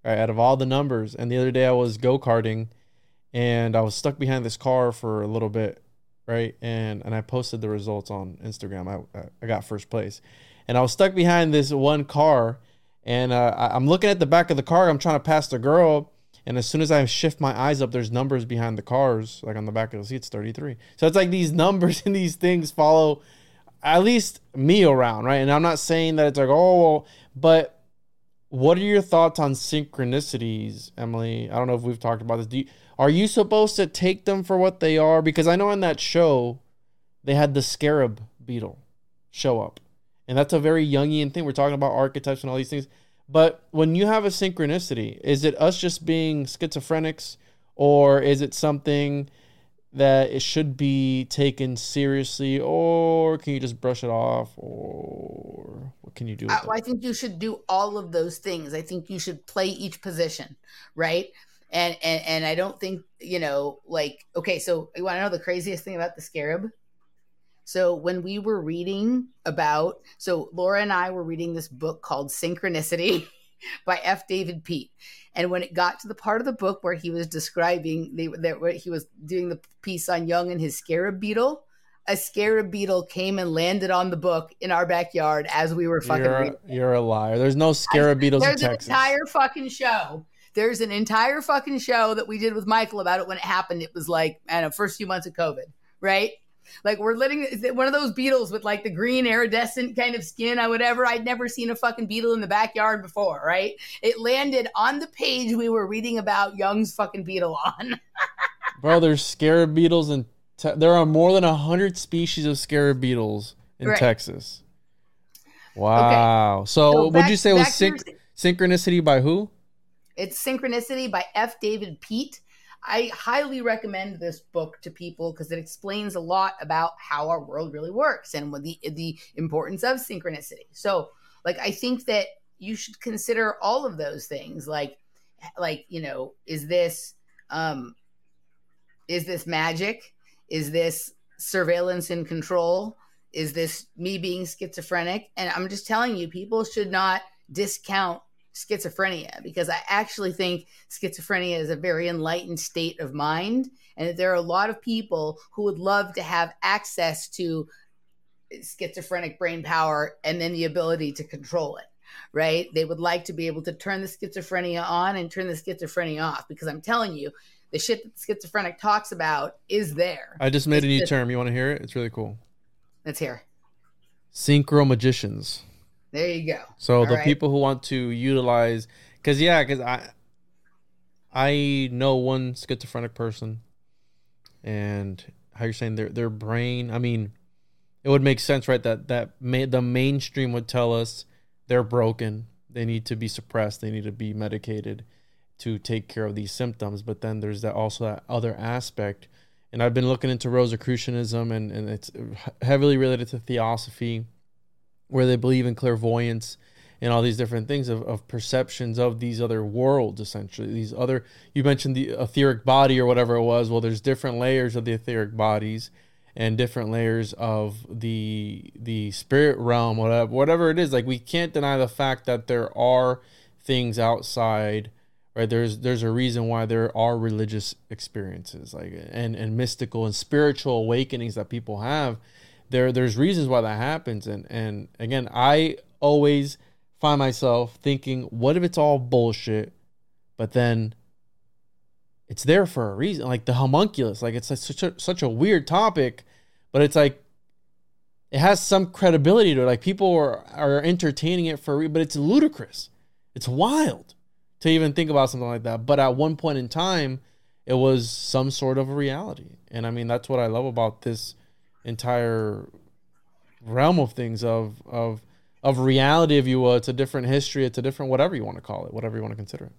Right, out of all the numbers. And the other day I was go karting, and I was stuck behind this car for a little bit, right? And and I posted the results on Instagram. I I got first place, and I was stuck behind this one car, and uh, I'm looking at the back of the car. I'm trying to pass the girl, and as soon as I shift my eyes up, there's numbers behind the cars, like on the back of the seats, 33. So it's like these *laughs* numbers and these things follow. at least me around, right? And I'm not saying that it's like, oh, well, but what are your thoughts on synchronicities, Emily? I don't know if we've talked about this. You, are you supposed to take them for what they are? Because I know in that show, they had the scarab beetle show up. And that's a very Jungian thing. We're talking about archetypes and all these things. But when you have a synchronicity, is it us just being schizophrenics or is it something that it should be taken seriously or can you just brush it off or what can you do? I, I think you should do all of those things. I think you should play each position, right? And and and I don't think, you know, like okay, so you want to know the craziest thing about the scarab? So when we were reading about, so Laura and I were reading this book called Synchronicity *laughs* by F. David Peat. And when it got to the part of the book where he was describing the, that where he was doing the piece on Jung and his scarab beetle, a scarab beetle came and landed on the book in our backyard as we were fucking you're, reading. You're a liar. There's no scarab beetles There's in an Texas. entire fucking show. There's an entire fucking show that we did with Michael about it when it happened. It was like, I don't know, first few months of COVID, right? Like we're living one of those beetles with like the green iridescent kind of skin or whatever. I'd never seen a fucking beetle in the backyard before, right? It landed on the page we were reading about Jung's fucking beetle on. *laughs* Bro, there's scarab beetles and te- there are more than a hundred species of scarab beetles in Right. Texas. Wow. So, So would you say it was back to your- synchronicity by who? It's Synchronicity by F. David Peat. I highly recommend this book to people because it explains a lot about how our world really works and what the the importance of synchronicity. So, like, I think that you should consider all of those things. Like, like you know, is this um, is this magic? Is this surveillance and control? Is this me being schizophrenic? And I'm just telling you, people should not discount schizophrenia because I actually think schizophrenia is a very enlightened state of mind. And that there are a lot of people who would love to have access to schizophrenic brain power and then the ability to control it, right? They would like to be able to turn the schizophrenia on and turn the schizophrenia off because I'm telling you, the shit that the schizophrenic talks about is there. I just made a new just- term. You want to hear it? It's really cool. Let's hear. Synchro magicians. There you go. So All the right. people who want to utilize, because yeah, because I, I know one schizophrenic person, and how you're saying their their brain. I mean, it would make sense, right? That that ma- the mainstream would tell us they're broken. They need to be suppressed. They need to be medicated to take care of these symptoms. But then there's that also that other aspect. And I've been looking into Rosicrucianism, and, and it's heavily related to theosophy where they believe in clairvoyance and all these different things of, of perceptions of these other worlds essentially. These other you mentioned the etheric body or whatever it was. Well there's different layers of the etheric bodies and different layers of the the spirit realm whatever whatever it is. Like we can't deny the fact that there are things outside right? There's there's a reason why there are religious experiences like and and mystical and spiritual awakenings that people have there there's reasons why that happens. And and again i always find myself thinking what if it's all bullshit but then it's there for a reason like the homunculus like it's such a such a weird topic but it's like it has some credibility to it. Like people are are entertaining it for but it's ludicrous. It's wild to even think about something like that. But at one point in time it was some sort of a reality. And i mean that's what i love about this entire realm of things of of of reality if you will it's a different history it's a different whatever you want to call it whatever you want to consider it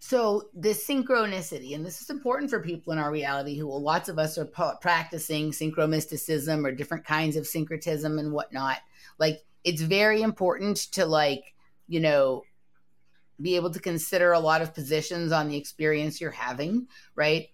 So the synchronicity, and this is important for people in our reality who well, lots of us are pa- practicing synchromysticism or different kinds of syncretism and whatnot. Like it's very important to like, you know, be able to consider a lot of positions on the experience you're having, right?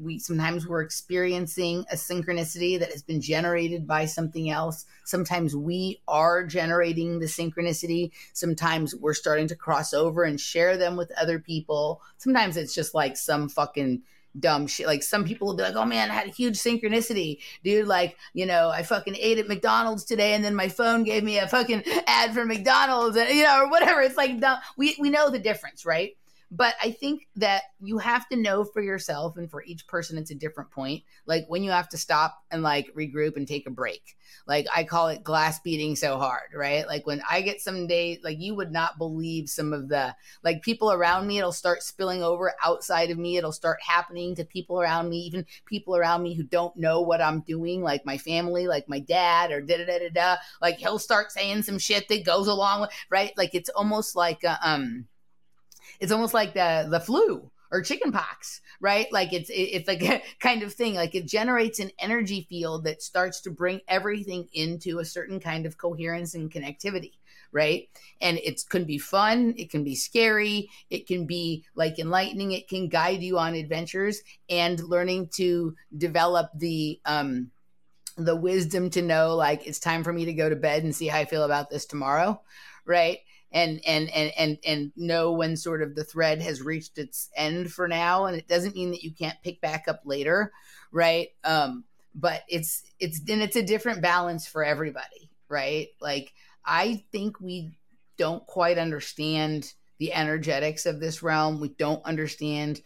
We sometimes we're experiencing a synchronicity that has been generated by something else. Sometimes we are generating the synchronicity. Sometimes we're starting to cross over and share them with other people. Sometimes it's just like some fucking dumb shit. Like some people will be like, "Oh man, I had a huge synchronicity, dude." Like, you know, I fucking ate at McDonald's today, and then my phone gave me a fucking ad for McDonald's, and you know, or whatever. It's like dumb. we we know the difference, right? But I think that you have to know for yourself, and for each person, it's a different point. Like when you have to stop and like regroup and take a break. Like I call it glass beating so hard, right? Like when I get some day, like you would not believe some of the like people around me, it'll start spilling over outside of me. It'll start happening to people around me, even people around me who don't know what I'm doing, like my family, like my dad, or da da da da da. Like he'll start saying some shit that goes along with right. Like it's almost like a, um it's almost like the the flu or chickenpox, right? Like it's it's like *laughs* a kind of thing. Like it generates an energy field that starts to bring everything into a certain kind of coherence and connectivity, right? And it can be fun, it can be scary, it can be like enlightening, it can guide you on adventures and learning to develop the um the wisdom to know like it's time for me to go to bed and see how I feel about this tomorrow, right? And and and and and know when sort of the thread has reached its end for now and it doesn't mean that you can't pick back up later right? Um but it's it's and it's a different balance for everybody right? Like i think we don't quite understand the energetics of this realm. We don't understand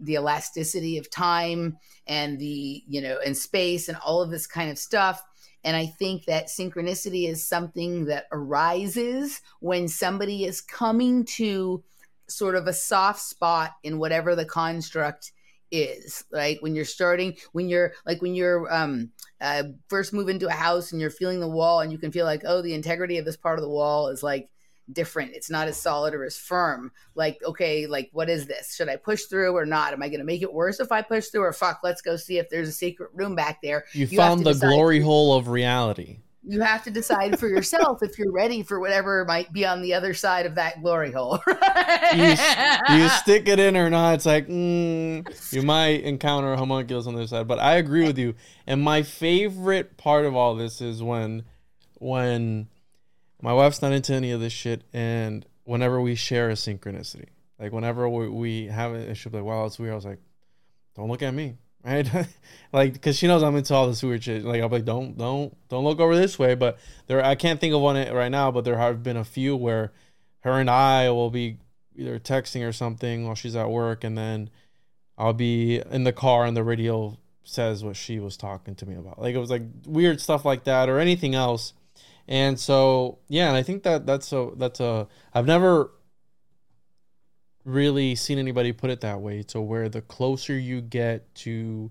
the elasticity of time and the you know and space and all of this kind of stuff and I think that synchronicity is something that arises when somebody is coming to sort of a soft spot in whatever the construct is right? When you're starting when you're like when you're um uh, first move into a house and you're feeling the wall and you can feel like oh the integrity of this part of the wall is like different. It's not as solid or as firm. Like, okay, like what is this? Should I push through or not? Am I going to make it worse if I push through or fuck, let's go see if there's a secret room back there. You, you found the glory hole of reality. You have to decide for yourself if you're ready for whatever might be on the other side of that glory hole. *laughs* you, you, stick it in or not, it's like mm, you might encounter homunculus on the other side. But I agree with you. And my favorite part of all this is when when my wife's not into any of this shit, and whenever we share a synchronicity, like whenever we, we have it, she'll be like, "Wow, it's weird." I was like, "Don't look at me." *laughs* Right, *laughs* like because she knows I'm into all this weird shit. Like I'm like, don't, don't, don't look over this way. But there, I can't think of one right now. But there have been a few where her and I will be either texting or something while she's at work, and then I'll be in the car and the radio says what she was talking to me about. Like it was like weird stuff like that or anything else and so, yeah, and I think that that's a that's a I've never really seen anybody put it that way. So where the closer you get to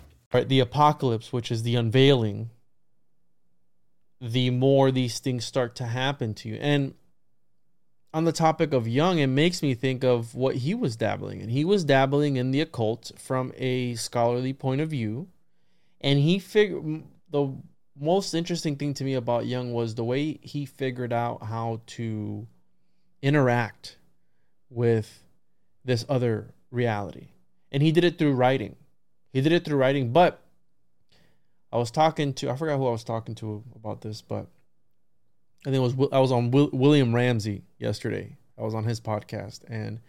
Right, the apocalypse, which is the unveiling, the more these things start to happen to you. And on the topic of Jung it makes me think of what he was dabbling in. He was dabbling in the occult from a scholarly point of view, and he figured the most interesting thing to me about Jung was the way he figured out how to interact with this other reality. And he did it through writing. He did it through writing, but I was talking to I forgot who I was talking to about this, but I think it was I was on William Ramsey yesterday. I was on his podcast and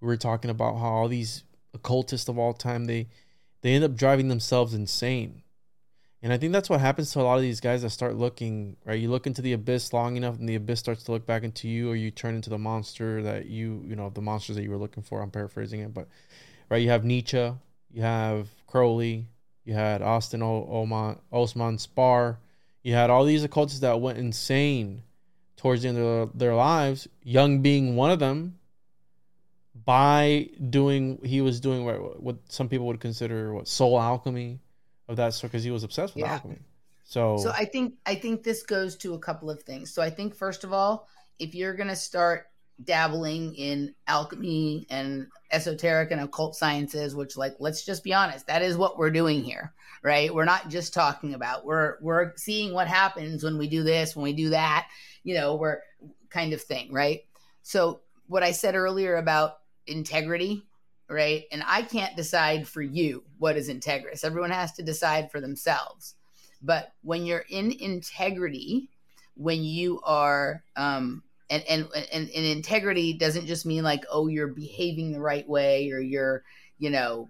we were talking about how all these occultists of all time they they end up driving themselves insane and I think that's what happens to a lot of these guys that start looking, right? You look into the abyss long enough and the abyss starts to look back into you or you turn into the monster that you, you know, the monsters that you were looking for. I'm paraphrasing it, but right, you have Nietzsche, you have Crowley, you had Austin o- Oman, Osman Spare, you had all these occultists that went insane towards the end of their lives, Jung being one of them, by doing, he was doing what, what some people would consider what soul alchemy of that sort because he was obsessed with yeah. alchemy. So So I think I think this goes to a couple of things. So I think first of all, if you're going to start dabbling in alchemy and esoteric and occult sciences which like let's just be honest that is what we're doing here right we're not just talking about we're we're seeing what happens when we do this when we do that you know we're kind of thing right so what i said earlier about integrity, right? And I can't decide for you what is integrous. Everyone has to decide for themselves. But when you're in integrity, when you are um, and, and and and integrity doesn't just mean like oh you're behaving the right way or you're you know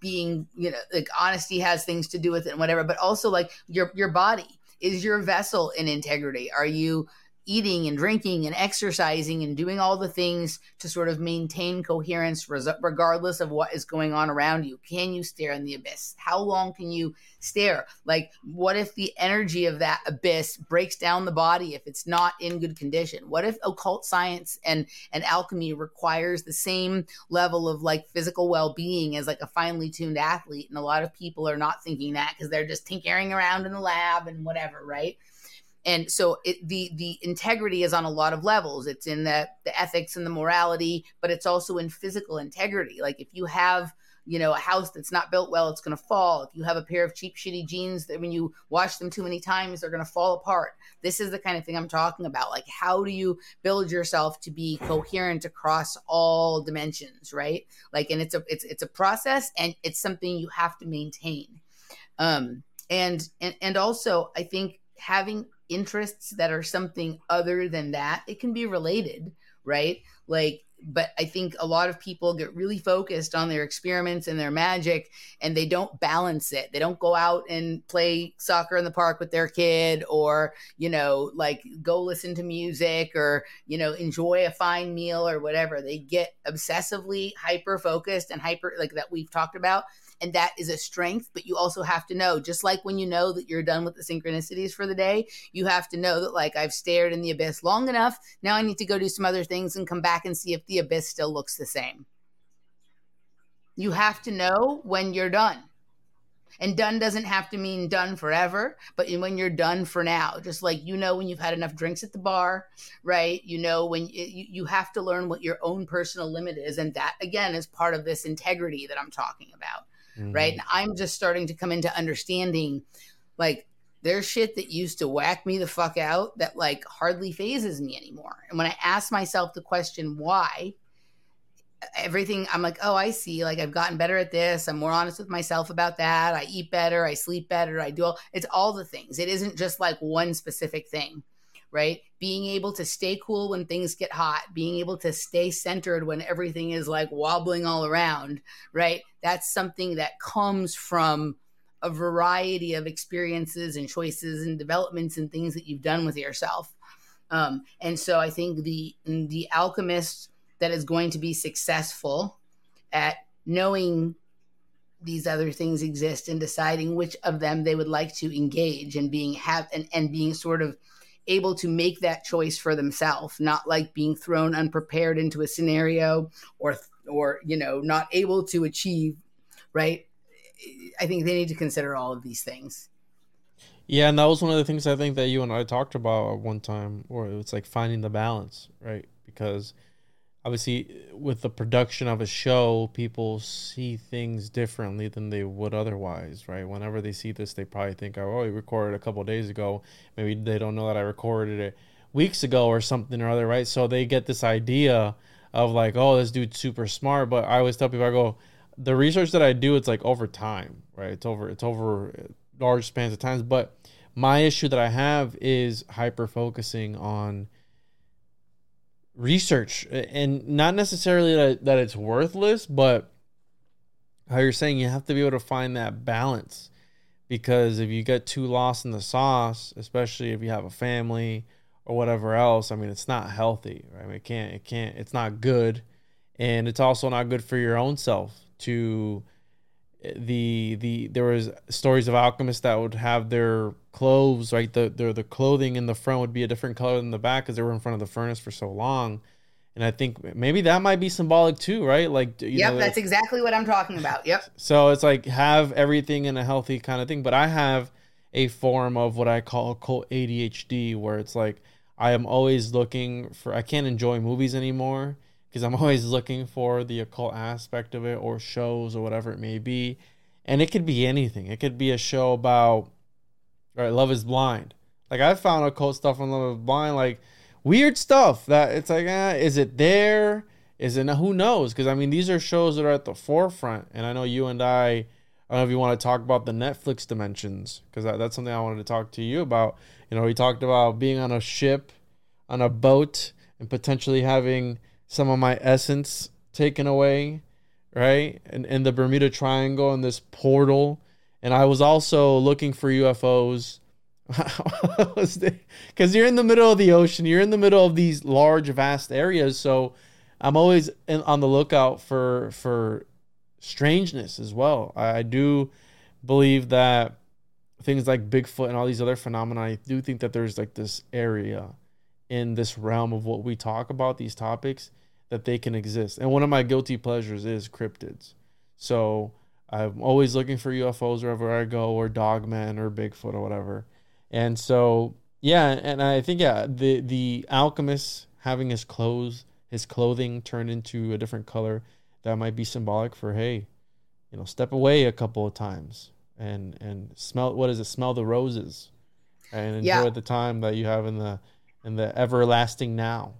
being you know like honesty has things to do with it and whatever but also like your your body is your vessel in integrity. Are you eating and drinking and exercising and doing all the things to sort of maintain coherence regardless of what is going on around you. Can you stare in the abyss? How long can you stare? Like what if the energy of that abyss breaks down the body if it's not in good condition? What if occult science and and alchemy requires the same level of like physical well-being as like a finely tuned athlete? And a lot of people are not thinking that because they're just tinkering around in the lab and whatever right and so it, the the integrity is on a lot of levels. It's in the the ethics and the morality but it's also in physical integrity. Like if you have you know a house that's not built well it's going to fall. If you have a pair of cheap shitty jeans that when you wash them too many times they're going to fall apart. This is the kind of thing i'm talking about. Like how do you build yourself to be coherent across all dimensions right? Like and it's a it's it's a process and it's something you have to maintain. Um and and and also i think having interests that are something other than that, it can be related, right? Like, but I think a lot of people get really focused on their experiments and their magic and they don't balance it. They don't go out and play soccer in the park with their kid or, you know, like go listen to music or, you know, enjoy a fine meal or whatever. They get obsessively hyper focused and hyper, like that we've talked about and that is a strength but you also have to know just like when you know that you're done with the synchronicities for the day you have to know that like i've stared in the abyss long enough. Now i need to go do some other things and come back and see if the abyss still looks the same. You have to know when you're done. And done doesn't have to mean done forever, but when you're done for now, just like you know when you've had enough drinks at the bar, right? You know when you, you have to learn what your own personal limit is, and that again is part of this integrity that I'm talking about mm-hmm. right? And I'm just starting to come into understanding like there's shit that used to whack me the fuck out that like hardly phases me anymore. And when I ask myself the question why, everything I'm like, oh, I see. Like I've gotten better at this. I'm more honest with myself about that. I eat better. I sleep better. I do all. It's all the things. It isn't just like one specific thing right? Being able to stay cool when things get hot, being able to stay centered when everything is like wobbling all around, right? That's something that comes from a variety of experiences and choices and developments and things that you've done with yourself. Um, and so I think the the alchemist that is going to be successful at knowing these other things exist and deciding which of them they would like to engage and being have and, and being sort of able to make that choice for themselves, not like being thrown unprepared into a scenario or or you know not able to achieve, right? I think they need to consider all of these things. Yeah, and that was one of the things I think that you and I talked about at one time, or it's like finding the balance, right? Because obviously with the production of a show people see things differently than they would otherwise right? Whenever they see this they probably think oh we recorded a couple days ago. Maybe they don't know that i recorded it weeks ago or something or other right? So they get this idea of like oh this dude's super smart. But i always tell people i go the research that i do it's like over time right? It's over it's over large spans of times. But my issue that i have is hyper focusing on research and not necessarily that, that it's worthless but how you're saying you have to be able to find that balance. Because if you get too lost in the sauce especially if you have a family or whatever else i mean it's not healthy right? I mean, it can't it can't it's not good. And it's also not good for your own self to the the there was stories of alchemists that would have their clothes right? The their the clothing in the front would be a different color than the back because they were in front of the furnace for so long. And i think maybe that might be symbolic too right? Like yep know, that's exactly what i'm talking about. Yep. So it's like have everything in a healthy kind of thing but i have a form of what i call called adhd where it's like i am always looking for i can't enjoy movies anymore because I'm *laughs* always looking for the occult aspect of it or shows or whatever it may be. And it could be anything. It could be a show about right, Love is Blind. Like I found occult stuff on Love is Blind, like weird stuff that it's like, eh, is it there? is it who knows? Because I mean, these are shows that are at the forefront, and I know you and I. I don't know if you want to talk about the Netflix dimensions because that, that's something I wanted to talk to you about. You know, we talked about being on a ship, on a boat, and potentially having some of my essence taken away, right? And in the Bermuda Triangle and this portal. And I was also looking for UFOs because *laughs* you're in the middle of the ocean, you're in the middle of these large, vast areas. So I'm always in, on the lookout for for strangeness as well. I, I do believe that things like Bigfoot and all these other phenomena, I do think that there's like this area in this realm of what we talk about these topics that they can exist. And one of my guilty pleasures is cryptids. So I'm always looking for UFOs wherever I go, or Dogman, or Bigfoot, or whatever. And so, yeah, and I think yeah, the the alchemist having his clothes, his clothing turned into a different color, that might be symbolic for hey, you know, step away a couple of times and and smell what is it? Smell the roses, and enjoy Yeah. the time that you have in the in the everlasting now.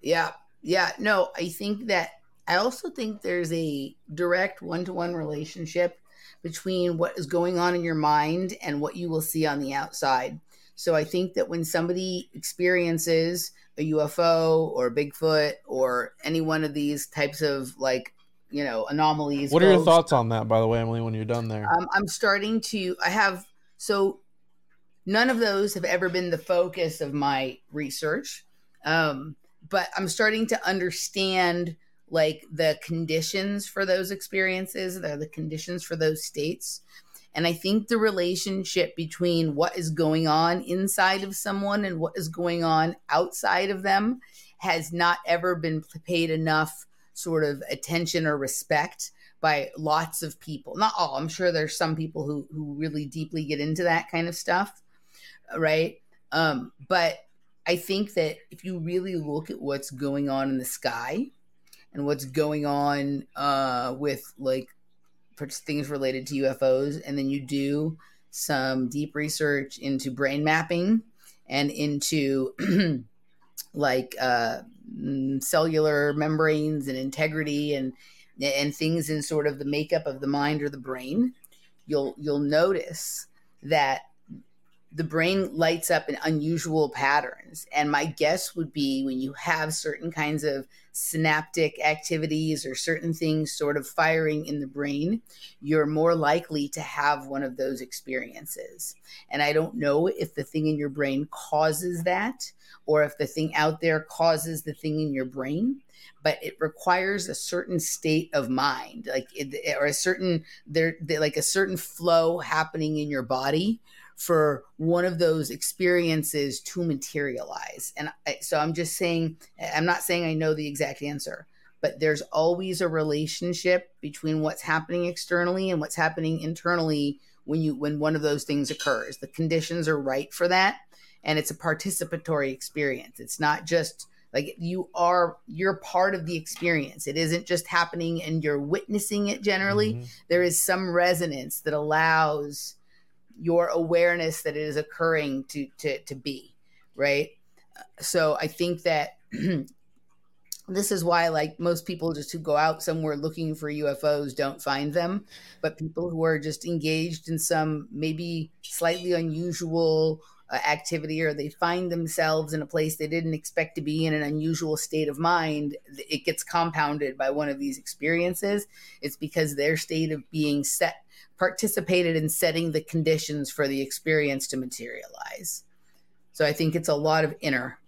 Yeah. Yeah. No, I think that I also think there's a direct one to one relationship between what is going on in your mind and what you will see on the outside. So I think that when somebody experiences a UFO or Bigfoot or any one of these types of like, you know, anomalies. What are your thoughts on that, by the way, Emily? When you're done there, um, I'm starting to. I have so none of those have ever been the focus of my research, um, but I'm starting to understand like the conditions for those experiences, the, the conditions for those states. And I think the relationship between what is going on inside of someone and what is going on outside of them has not ever been paid enough sort of attention or respect by lots of people. Not all. I'm sure there's some people who who really deeply get into that kind of stuff, right? Um, but I think that if you really look at what's going on in the sky and what's going on uh, with like things related to UFOs, and then you do some deep research into brain mapping and into *clears throat* like uh, mm, cellular membranes and integrity and and things in sort of the makeup of the mind or the brain, you'll you'll notice that the brain lights up in unusual patterns. And my guess would be when you have certain kinds of synaptic activities or certain things sort of firing in the brain, you're more likely to have one of those experiences. And I don't know if the thing in your brain causes that or if the thing out there causes the thing in your brain but it requires a certain state of mind like it, or a certain there like a certain flow happening in your body for one of those experiences to materialize. And I, so i'm just saying i'm not saying i know the exact answer but there's always a relationship between what's happening externally and what's happening internally when you when one of those things occurs. The conditions are right for that and it's a participatory experience. It's not just like you are you're part of the experience. It isn't just happening and you're witnessing it generally. Mhm. there is some resonance that allows your awareness that it is occurring to to to be right? So i think that *clears throat* this is why like most people just who go out somewhere looking for ufos don't find them but people who are just engaged in some maybe slightly unusual uh, activity or they find themselves in a place they didn't expect to be in an unusual state of mind it gets compounded by one of these experiences. It's because their state of being set participated in setting the conditions for the experience to materialize. So i think it's a lot of inner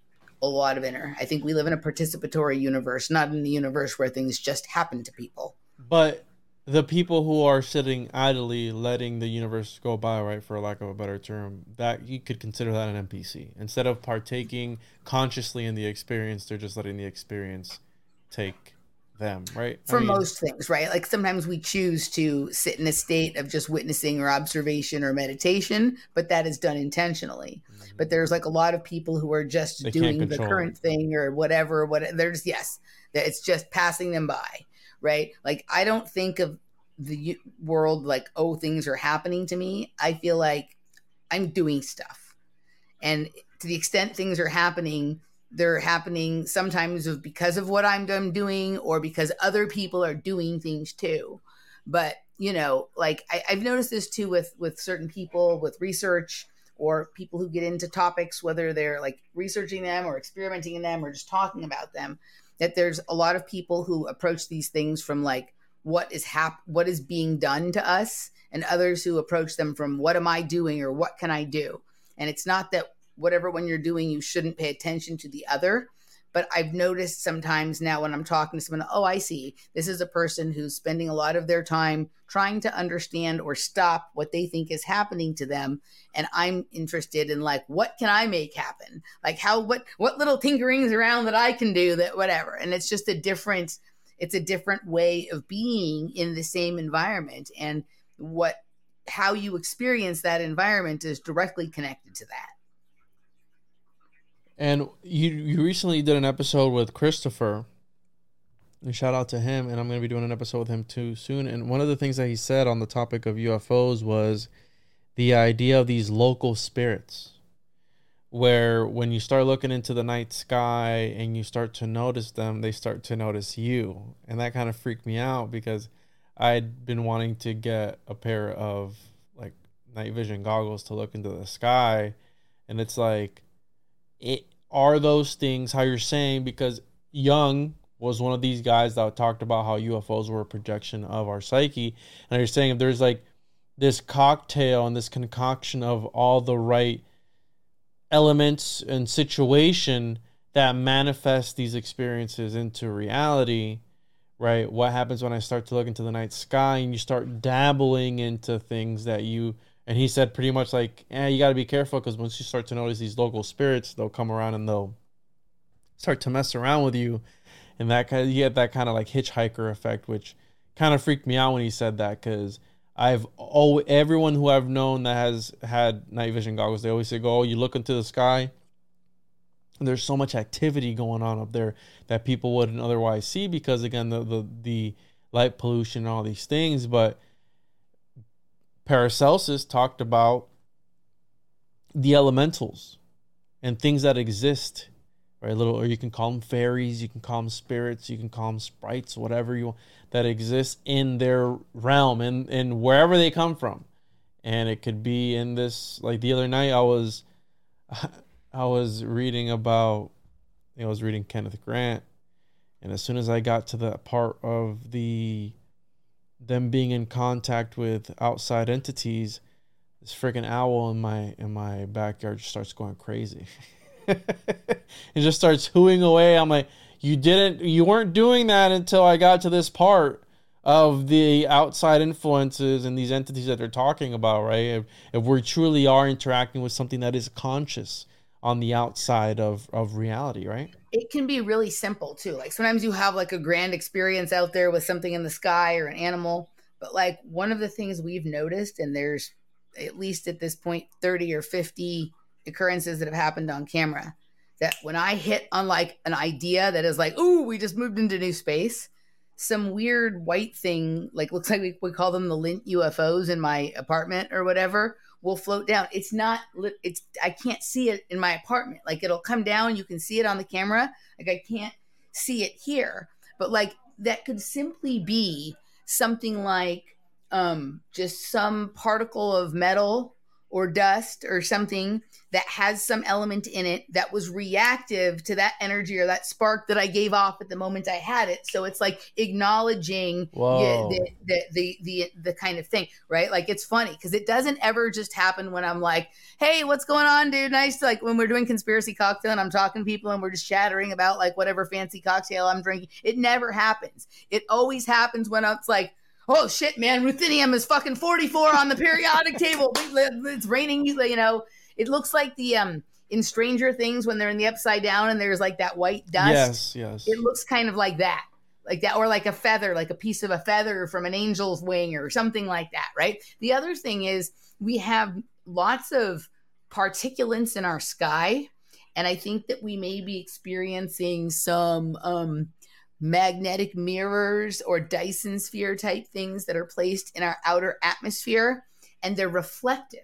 a lot of inner. I think we live in a participatory universe not in the universe where things just happen to people. But the people who are sitting idly letting the universe go by, right, for lack of a better term, that you could consider that an NPC. Instead of partaking consciously in the experience, they're just letting the experience take them, right? I for mean, most things, right? Like sometimes we choose to sit in a state of just witnessing or observation or meditation, but that is done intentionally. Mm-hmm. But there's like a lot of people who are just doing the current thing or whatever. What they're just yes, that it's just passing them by, right? Like I don't think of the world like oh things are happening to me. I feel like I'm doing stuff, and to the extent things are happening they're happening sometimes because of what I'm doing or because other people are doing things too. But you know, like I, I've noticed this too with with certain people with research or people who get into topics, whether they're like researching them or experimenting in them or just talking about them, that there's a lot of people who approach these things from like what is hap- what is being done to us and others who approach them from what am I doing or what can I do? And it's not that whatever one you're doing, you shouldn't pay attention to the other. But I've noticed sometimes now when I'm talking to someone, oh, I see, this is a person who's spending a lot of their time trying to understand or stop what they think is happening to them. And I'm interested in like, what can I make happen? Like how, what, what little tinkerings around that I can do that whatever. And it's just a different, it's a different way of being in the same environment. And what, how you experience that environment is directly connected to that. And you you recently did an episode with Christopher. And shout out to him. And I'm going to be doing an episode with him too soon. And one of the things that he said on the topic of UFOs was the idea of these local spirits, where when you start looking into the night sky and you start to notice them, they start to notice you. And that kind of freaked me out because I'd been wanting to get a pair of like night vision goggles to look into the sky. And it's like, it are those things how you're saying because Jung was one of these guys that talked about how UFOs were a projection of our psyche, and you're saying if there's like this cocktail and this concoction of all the right elements and situation that manifest these experiences into reality right? What happens when i start to look into the night sky and you start dabbling into things that you and he said pretty much like, "Yeah, you got to be careful because once you start to notice these local spirits, they'll come around and they'll start to mess around with you." And that kind of, you get that kind of like hitchhiker effect, which kind of freaked me out when he said that because I've oh everyone who I've known that has had night vision goggles, they always say, "Go, oh, you look into the sky." There's so much activity going on up there that people wouldn't otherwise see because again the the, the light pollution and all these things, but Paracelsus talked about the elementals and things that exist, right? Little, or you can call them fairies, you can call them spirits, you can call them sprites, whatever you want, that exist in their realm and, and wherever they come from. And it could be in this, like the other night, I was, *laughs* I was reading about, I was reading Kenneth Grant, and as soon as I got to the part of the them being in contact with outside entities, this freaking owl in my in my backyard just starts going crazy. *laughs* it just starts hooing away. I'm like, you didn't, you weren't doing that until I got to this part of the outside influences and these entities that they're talking about, right? If, if we truly are interacting with something that is conscious on the outside of of reality, right? it can be really simple too. Like sometimes you have like a grand experience out there with something in the sky or an animal, but like one of the things we've noticed, and there's at least at this point 30 or 50 occurrences that have happened on camera, that when I hit on like an idea that is like, ooh, we just moved into new space, some weird white thing, like looks like we, we call them the lint UFOs in my apartment or whatever, will float down. It's not it's I can't see it in my apartment. Like it'll come down, you can see it on the camera. Like I can't see it here. But like that could simply be something like um just some particle of metal or dust or something that has some element in it that was reactive to that energy or that spark that I gave off at the moment I had it. So it's like acknowledging the, the, the, the, the kind of thing, right? Like it's funny because it doesn't ever just happen when I'm like, hey, what's going on, dude? Nice. Like when we're doing conspiracy cocktail and I'm talking to people and we're just chattering about like whatever fancy cocktail I'm drinking. It never happens. It always happens when it's like, oh shit, man, ruthenium is fucking 44 on the periodic *laughs* table. It's raining, you know. It looks like the um in Stranger Things when they're in the upside down and there's like that white dust. Yes, yes. It looks kind of like that. Like that, or like a feather, like a piece of a feather from an angel's wing or something like that, right? The other thing is we have lots of particulates in our sky. And I think that we may be experiencing some um, magnetic mirrors or Dyson sphere type things that are placed in our outer atmosphere, and they're reflective.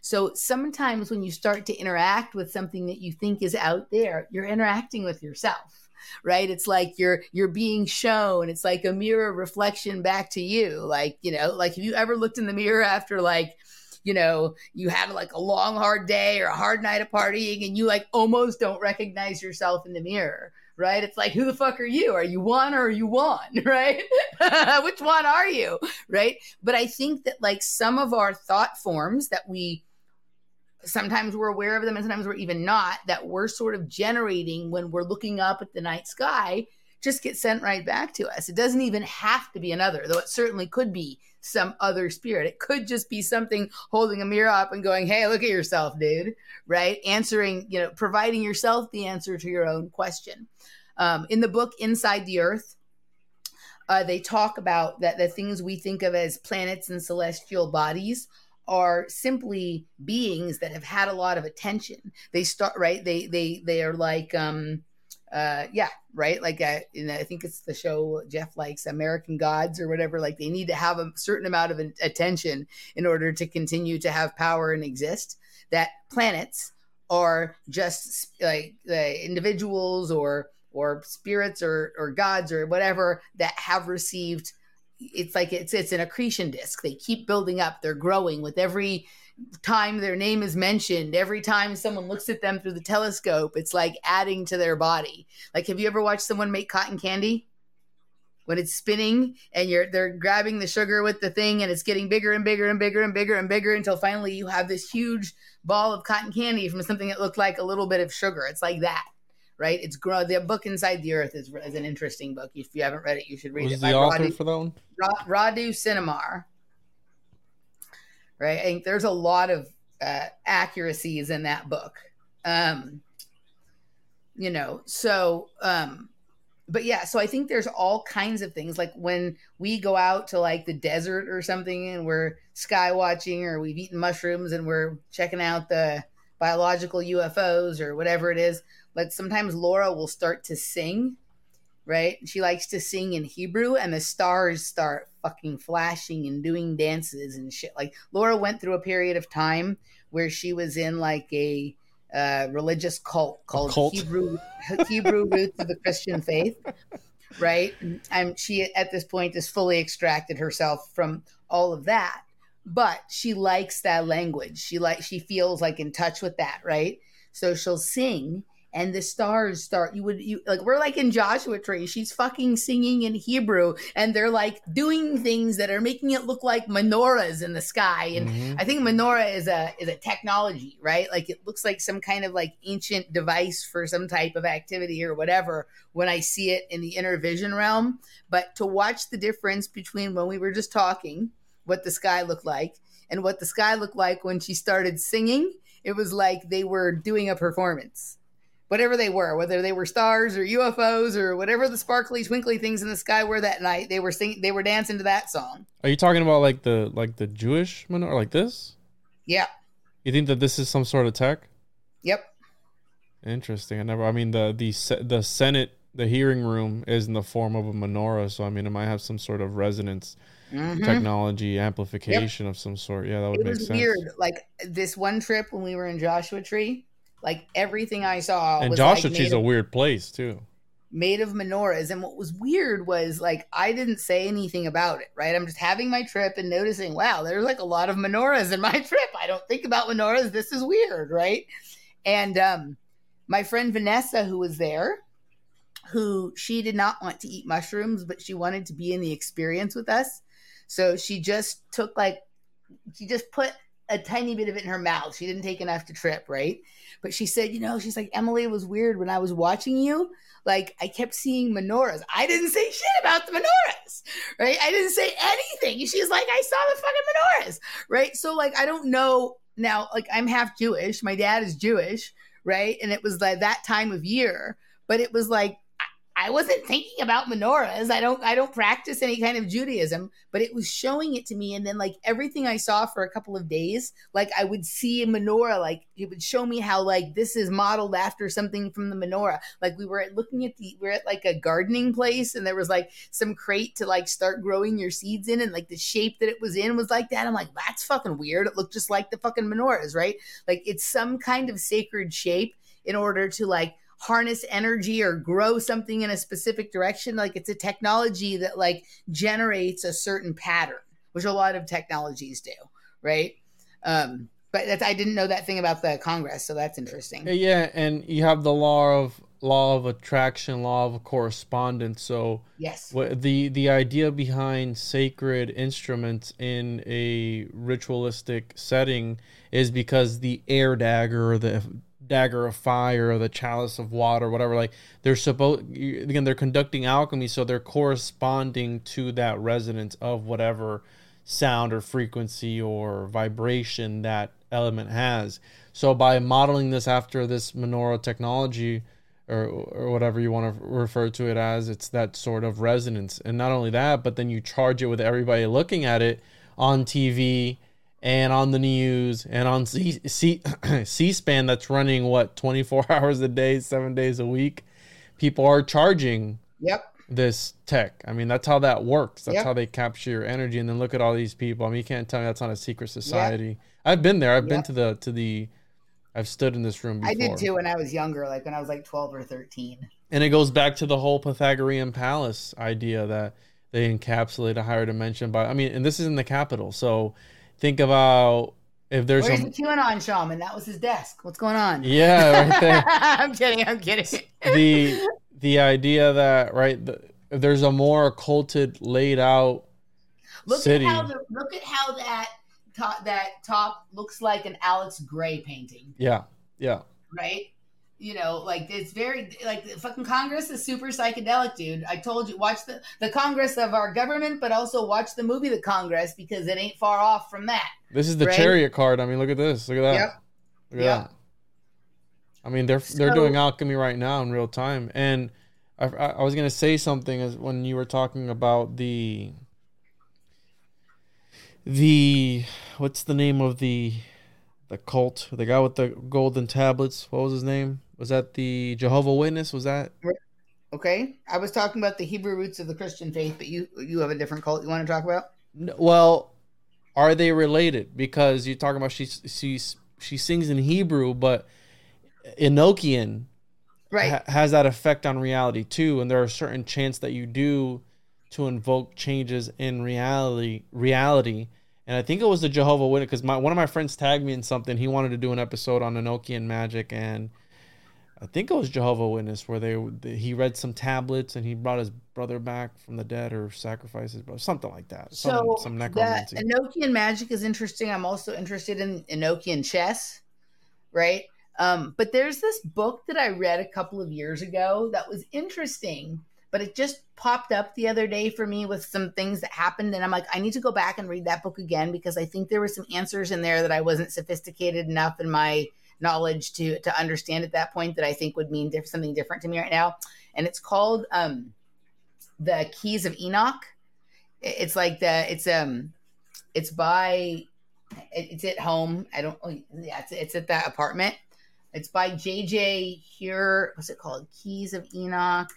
So sometimes when you start to interact with something that you think is out there, you're interacting with yourself, right? It's like you're you're being shown. It's like a mirror reflection back to you. Like, you know, like have you ever looked in the mirror after like you know, you had like a long, hard day or a hard night of partying and you like almost don't recognize yourself in the mirror, right? It's like, who the fuck are you? Are you one or are you one, *laughs* right? *laughs* Which one are you, right? But I think that like some of our thought forms that we sometimes we're aware of them and sometimes we're even not, that we're sort of generating when we're looking up at the night sky just get sent right back to us. It doesn't even have to be another, though it certainly could be some other spirit. It could just be something holding a mirror up and going, Hey, look at yourself, dude. Right? Answering, you know, providing yourself the answer to your own question. Um, in the book Inside the Earth, uh, they talk about that the things we think of as planets and celestial bodies are simply beings that have had a lot of attention. They start right. They they they are like um, uh, yeah, right. Like uh, I think it's the show Jeff likes, American Gods or whatever. Like they need to have a certain amount of attention in order to continue to have power and exist. That planets are just like uh, individuals or or spirits or or gods or whatever that have received. It's like it's it's an accretion disk. They keep building up. They're growing with every time their name is mentioned, every time someone looks at them through the telescope, it's like adding to their body. Like, have you ever watched someone make cotton candy? When it's spinning and you're they're grabbing the sugar with the thing and it's getting bigger and bigger and bigger and bigger and bigger until finally you have this huge ball of cotton candy from something that looked like a little bit of sugar. It's like that right? It's grow. The book Inside the Earth is, is an interesting book. If you haven't read it, you should read it. the author Radu, for that one? Radu Cinamar right? I think there's a lot of uh, accuracies in that book. Um, you know, so, um, but yeah, so I think there's all kinds of things like when we go out to like the desert or something and we're sky watching or we've eaten mushrooms and we're checking out the biological UFOs or whatever it is. But sometimes Laura will start to sing right? She likes to sing in Hebrew, and the stars start fucking flashing and doing dances and shit. Like Laura went through a period of time where she was in like a uh, religious cult called cult? Hebrew *laughs* Hebrew Roots of the Christian Faith, right? And she at this point has fully extracted herself from all of that, but she likes that language. She like she feels like in touch with that, right? So she'll sing and the stars start you would you like we're like in joshua tree she's fucking singing in hebrew and they're like doing things that are making it look like menorahs in the sky and mm-hmm. i think menorah is a is a technology right like it looks like some kind of like ancient device for some type of activity or whatever when i see it in the inner vision realm but to watch the difference between when we were just talking what the sky looked like and what the sky looked like when she started singing it was like they were doing a performance whatever they were, whether they were stars or UFOs or whatever the sparkly, twinkly things in the sky were that night. They were singing, they were dancing to that song. Are you talking about like the like the Jewish menorah, like this? Yeah. You think that this is some sort of tech? Yep. Interesting. I never. I mean, the the the Senate, the hearing room is in the form of a menorah, so I mean, it might have some sort of resonance. Mm-hmm. technology amplification yep. of some sort. Yeah, that would it make sense. Weird. Like this one trip when we were in Joshua Tree, like everything I saw. And Joshua like Tree's a weird place too. Made of menorahs. And what was weird was like I didn't say anything about it, right? I'm just having my trip and noticing, wow, there's like a lot of menorahs in my *laughs* trip. I don't think about menorahs. This is weird, right? And um my friend Vanessa, who was there, who she did not want to eat mushrooms, but she wanted to be in the experience with us. So she just took like she just put a tiny bit of it in her mouth. She didn't take enough to trip, right? But she said, you know, she's like, Emily, was weird when I was watching you. Like, I kept seeing menorahs. I didn't say shit about the menorahs, right? I didn't say anything. She's like, I saw the fucking menorahs, right? So, like, I don't know now, like, I'm half Jewish. My dad is Jewish, right? And it was like that time of year, but it was like, I, wasn't thinking about menorahs. I don't I don't practice any kind of Judaism, but it was showing it to me and then like everything I saw for a couple of days, like I would see a menorah like it would show me how like this is modeled after something from the menorah. Like we were looking at the we are at like a gardening place and there was like some crate to like start growing your seeds in and like the shape that it was in was like that. I'm like that's fucking weird. It looked just like the fucking menorahs, right? Like it's some kind of sacred shape in order to like harness energy or grow something in a specific direction like it's a technology that like generates a certain pattern which a lot of technologies do right? Um but that's i didn't know that thing about the congress so that's interesting. Yeah and you have the law of law of attraction law of correspondence so yes. the the idea behind sacred instruments in a ritualistic setting is because the air dagger or the dagger of fire or the chalice of water, whatever. Like they're supposed again, they're conducting alchemy, so they're corresponding to that resonance of whatever sound or frequency or vibration that element has. So by modeling this after this menorah technology or or whatever you want to refer to it as, it's that sort of resonance. And not only that, but then you charge it with everybody looking at it on TV and on the news and on C, C, *clears throat* C-SPAN that's running what 24 *laughs* hours a day, 7 days a week. People are charging Yep. this tech. I mean, that's how that works. That's Yep. how they capture your energy and then look at all these people. I mean, you can't tell me that's not a secret society. I've been there. I've been to the to the I've stood in this room before. I did too when I was younger, like when I was like 12 or 13. And it goes back to the whole Pythagorean palace idea that they encapsulate a higher dimension by I mean, and this is in the capital. So think about if there's Where's a the QAnon shaman? That was his desk. What's going on? Yeah, right there. *laughs* I'm kidding. I'm kidding. the the idea that right the, if there's a more occulted laid out Look city at how the look at how that top that top looks like an Alex Grey painting, yeah yeah right? You know, like it's very like the fucking Congress is super psychedelic, dude. I told you, watch the the Congress of our government, but also watch the movie The Congress because it ain't far off from that. this is the Right? chariot card i mean look at this look at that Yep. look at Yep. that i mean they're they're doing alchemy right now in real time and I, I I was gonna say something as when you were talking about the the what's the name of the the cult the guy with the golden tablets what was his name was that the jehovah witness was that Okay, I was talking about the Hebrew roots of the Christian faith, but you you have a different cult you want to talk about? Well, are they related? Because you're talking about she she she sings in Hebrew, but Enochian Right. ha- has that effect on reality too, and there are certain chants that you do to invoke changes in reality. Reality, and I think it was the Jehovah Witness because my one of my friends tagged me in something. He wanted to do an episode on Enochian magic, and I think it was Jehovah Witness where they he read some tablets and he brought his brother back from the dead or sacrifices, brother something like that. Some, So some the necromancy. Enochian magic is interesting. I'm also interested in Enochian chess, right? Um, but there's this book that I read a couple of years ago that was interesting, but it just popped up the other day for me with some things that happened, and I'm like, I need to go back and read that book again because I think there were some answers in there that I wasn't sophisticated enough in my knowledge to to understand at that point that I think would mean diff- something different to me right now. And it's called um, the Keys of Enoch. It's like the it's um it's by it's at home. I don't. Oh, yeah, it's, it's at that apartment. It's by JJ here. What's it called? Keys of Enoch.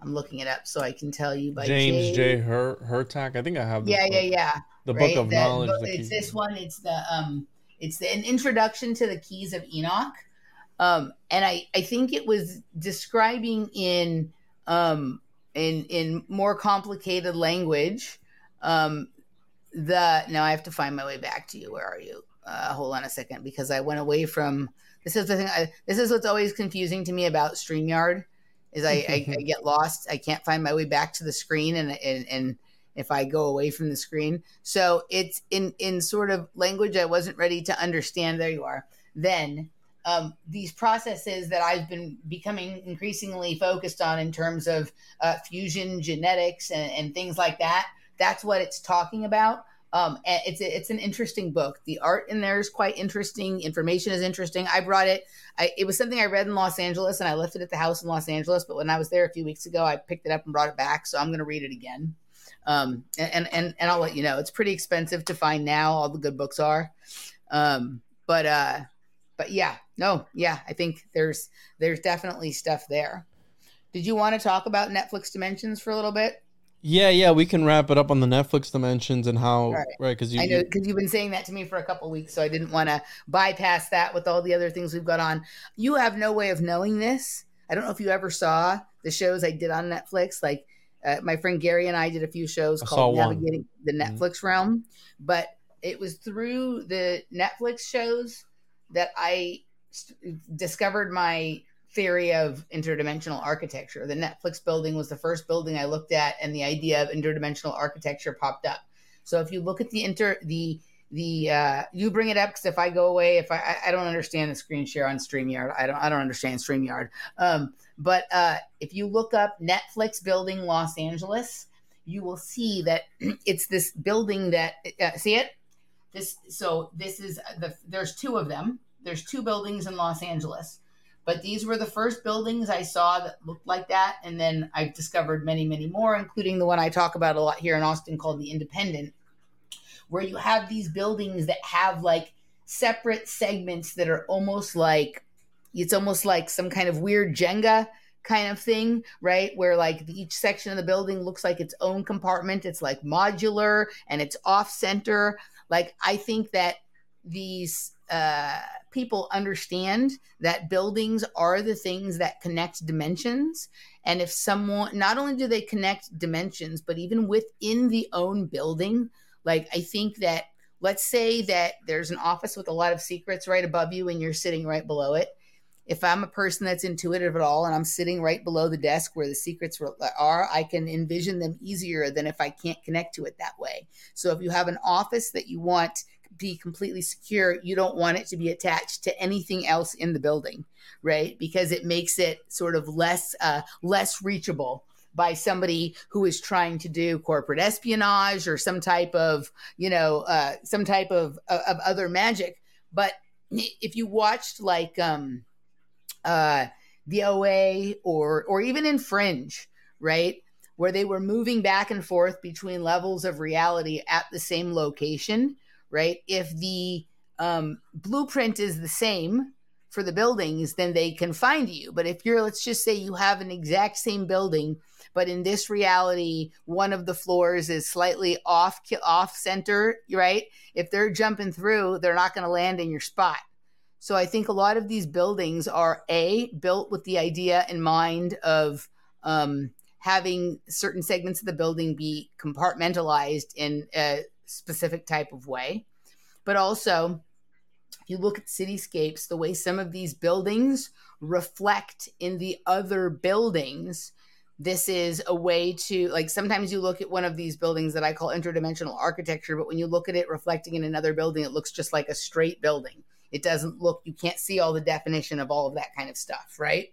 I'm looking it up so I can tell you. By James J. J. Her Hurtak. I think I have. Yeah, book. yeah, yeah. The right? book of The- knowledge. it's this one. It's the um. It's an introduction to the Keys of Enoch. Um, and I I think it was describing in um in in more complicated language um the now I have to find my way back to you. Where are you? Uh, hold on a second because I went away from. This is the thing. I, this is what's always confusing to me about Streamyard, is I, I, I *laughs* get lost. I can't find my way back to the screen, and and and if I go away from the screen, so it's in in sort of language I wasn't ready to understand. There you are. Then um, these processes that I've been becoming increasingly focused on in terms of uh, fusion genetics and, and things like that. That's what it's talking about. Um, it's it's an interesting book. The art in there is quite interesting. Information is interesting. I brought it. I, it was something I read in Los Angeles, and I left it at the house in Los Angeles. But when I was there a few weeks ago, I picked it up and brought it back. So I'm going to read it again. Um, and and and I'll let you know. It's pretty expensive to find now. All the good books are. Um, but uh, but yeah, no, yeah. I think there's there's definitely stuff there. Did you want to talk about Netflix Dimensions for a little bit? Yeah, yeah, we can wrap it up on the Netflix dimensions and how Right. right because you I know because you've been saying that to me for a couple weeks, so I didn't want to bypass that with all the other things we've got on. You have no way of knowing this. I don't know if you ever saw the shows I did on Netflix. Like uh, my friend Gary and I did a few shows I called saw one. Navigating the Mhm. Netflix Realm, but it was through the Netflix shows that I st- discovered my theory of interdimensional architecture. The Netflix building was the first building I looked at, and the idea of interdimensional architecture popped up. So if you look at the inter the the uh, you bring it up because if I go away, if I I- I don't understand the screen share on Streamyard, I don't I don't understand Streamyard. Um, but uh, if you look up Netflix building Los Angeles, you will see that *clears throat* it's this building that uh, see it. This so this is the there's two of them. There's two buildings in Los Angeles, but these were the first buildings I saw that looked like that, and then I've discovered many many more, including the one I talk about a lot here in Austin called the Independent, where you have these buildings that have like separate segments that are almost like it's almost like some kind of weird Jenga kind of thing, right? Where like each section of the building looks like its own compartment. It's like modular and it's off center. Like I think that these uh, people understand that buildings are the things that connect dimensions. And if someone, not only do they connect dimensions, but even within the own building, like I think that, let's say that there's an office with a lot of secrets right above you and you're sitting right below it if I'm a person that's intuitive at all and I'm sitting right below the desk where the secrets are, I can envision them easier than if I can't connect to it that way. So if you have an office that you want to be completely secure, you don't want it to be attached to anything else in the building, right? Because it makes it sort of less uh, less reachable by somebody who is trying to do corporate espionage or some type of you know uh, some type of of other magic. But if you watched like um uh, the OA or or even in Fringe, right, where they were moving back and forth between levels of reality at the same location, right? If the um, blueprint is the same for the buildings, then they can find you. But if you're, let's just say, you have an exact same building, but in this reality, one of the floors is slightly off off center, right? If they're jumping through, they're not going to land in your spot. So I think a lot of these buildings are a built with the idea in mind of um, having certain segments of the building be compartmentalized in a specific type of way, but also if you look at cityscapes, the way some of these buildings reflect in the other buildings. This is a way to like sometimes you look at one of these buildings that I call interdimensional architecture, but when you look at it reflecting in another building, it looks just like a straight building it doesn't look you can't see all the definition of all of that kind of stuff right?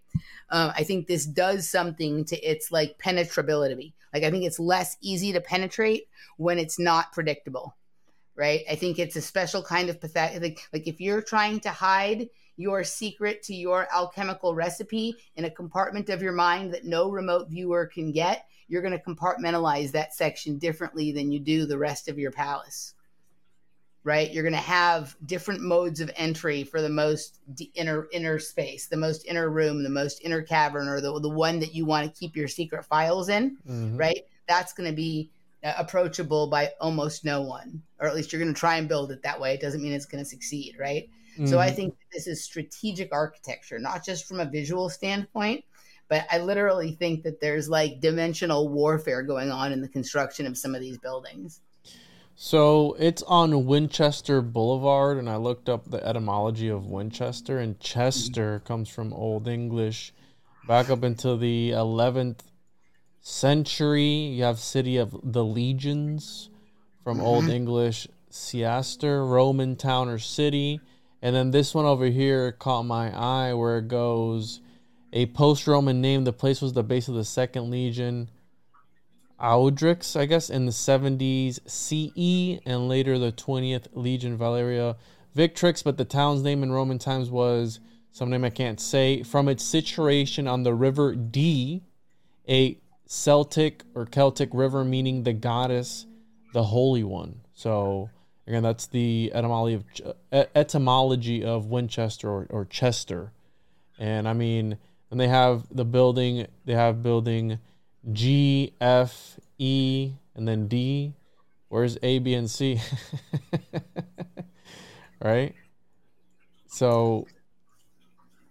Um, i think this does something to its like penetrability. Like i think it's less easy to penetrate when it's not predictable right? I think it's a special kind of pathetic like, like if you're trying to hide your secret to your alchemical recipe in a compartment of your mind that no remote viewer can get you're going to compartmentalize that section differently than you do the rest of your palace right? You're going to have different modes of entry for the most inner inner space, the most inner room, the most inner cavern, or the the one that you want to keep your secret files in, Mhm. right? That's going to be uh, approachable by almost no one, or at least you're going to try and build it that way. It doesn't mean it's going to succeed, right? So I Mhm. think this is strategic architecture, not just from a visual standpoint, but I literally think that there's like dimensional warfare going on in the construction of some of these buildings. So it's on Winchester Boulevard, and I looked up the etymology of Winchester, and Chester mm-hmm. comes from Old English, back up into the 11th century. You have city of the legions from mm-hmm. Old English ceaster, Roman town or city, and then this one over here caught my eye, where it goes a post-Roman name. The place was the base of the Second Legion. Audrix, I guess, in the 70s CE, and later the 20th Legion Valeria Victrix, but the town's name in Roman times was some name I can't say, from its situation on the river Dee, a Celtic or Celtic river meaning the goddess, the Holy One. So again, that's the etymology of etymology of Winchester or, or Chester, and I mean, and they have the building. They have building G, F, E, and then D. Where's A, B, and C? *laughs* right. So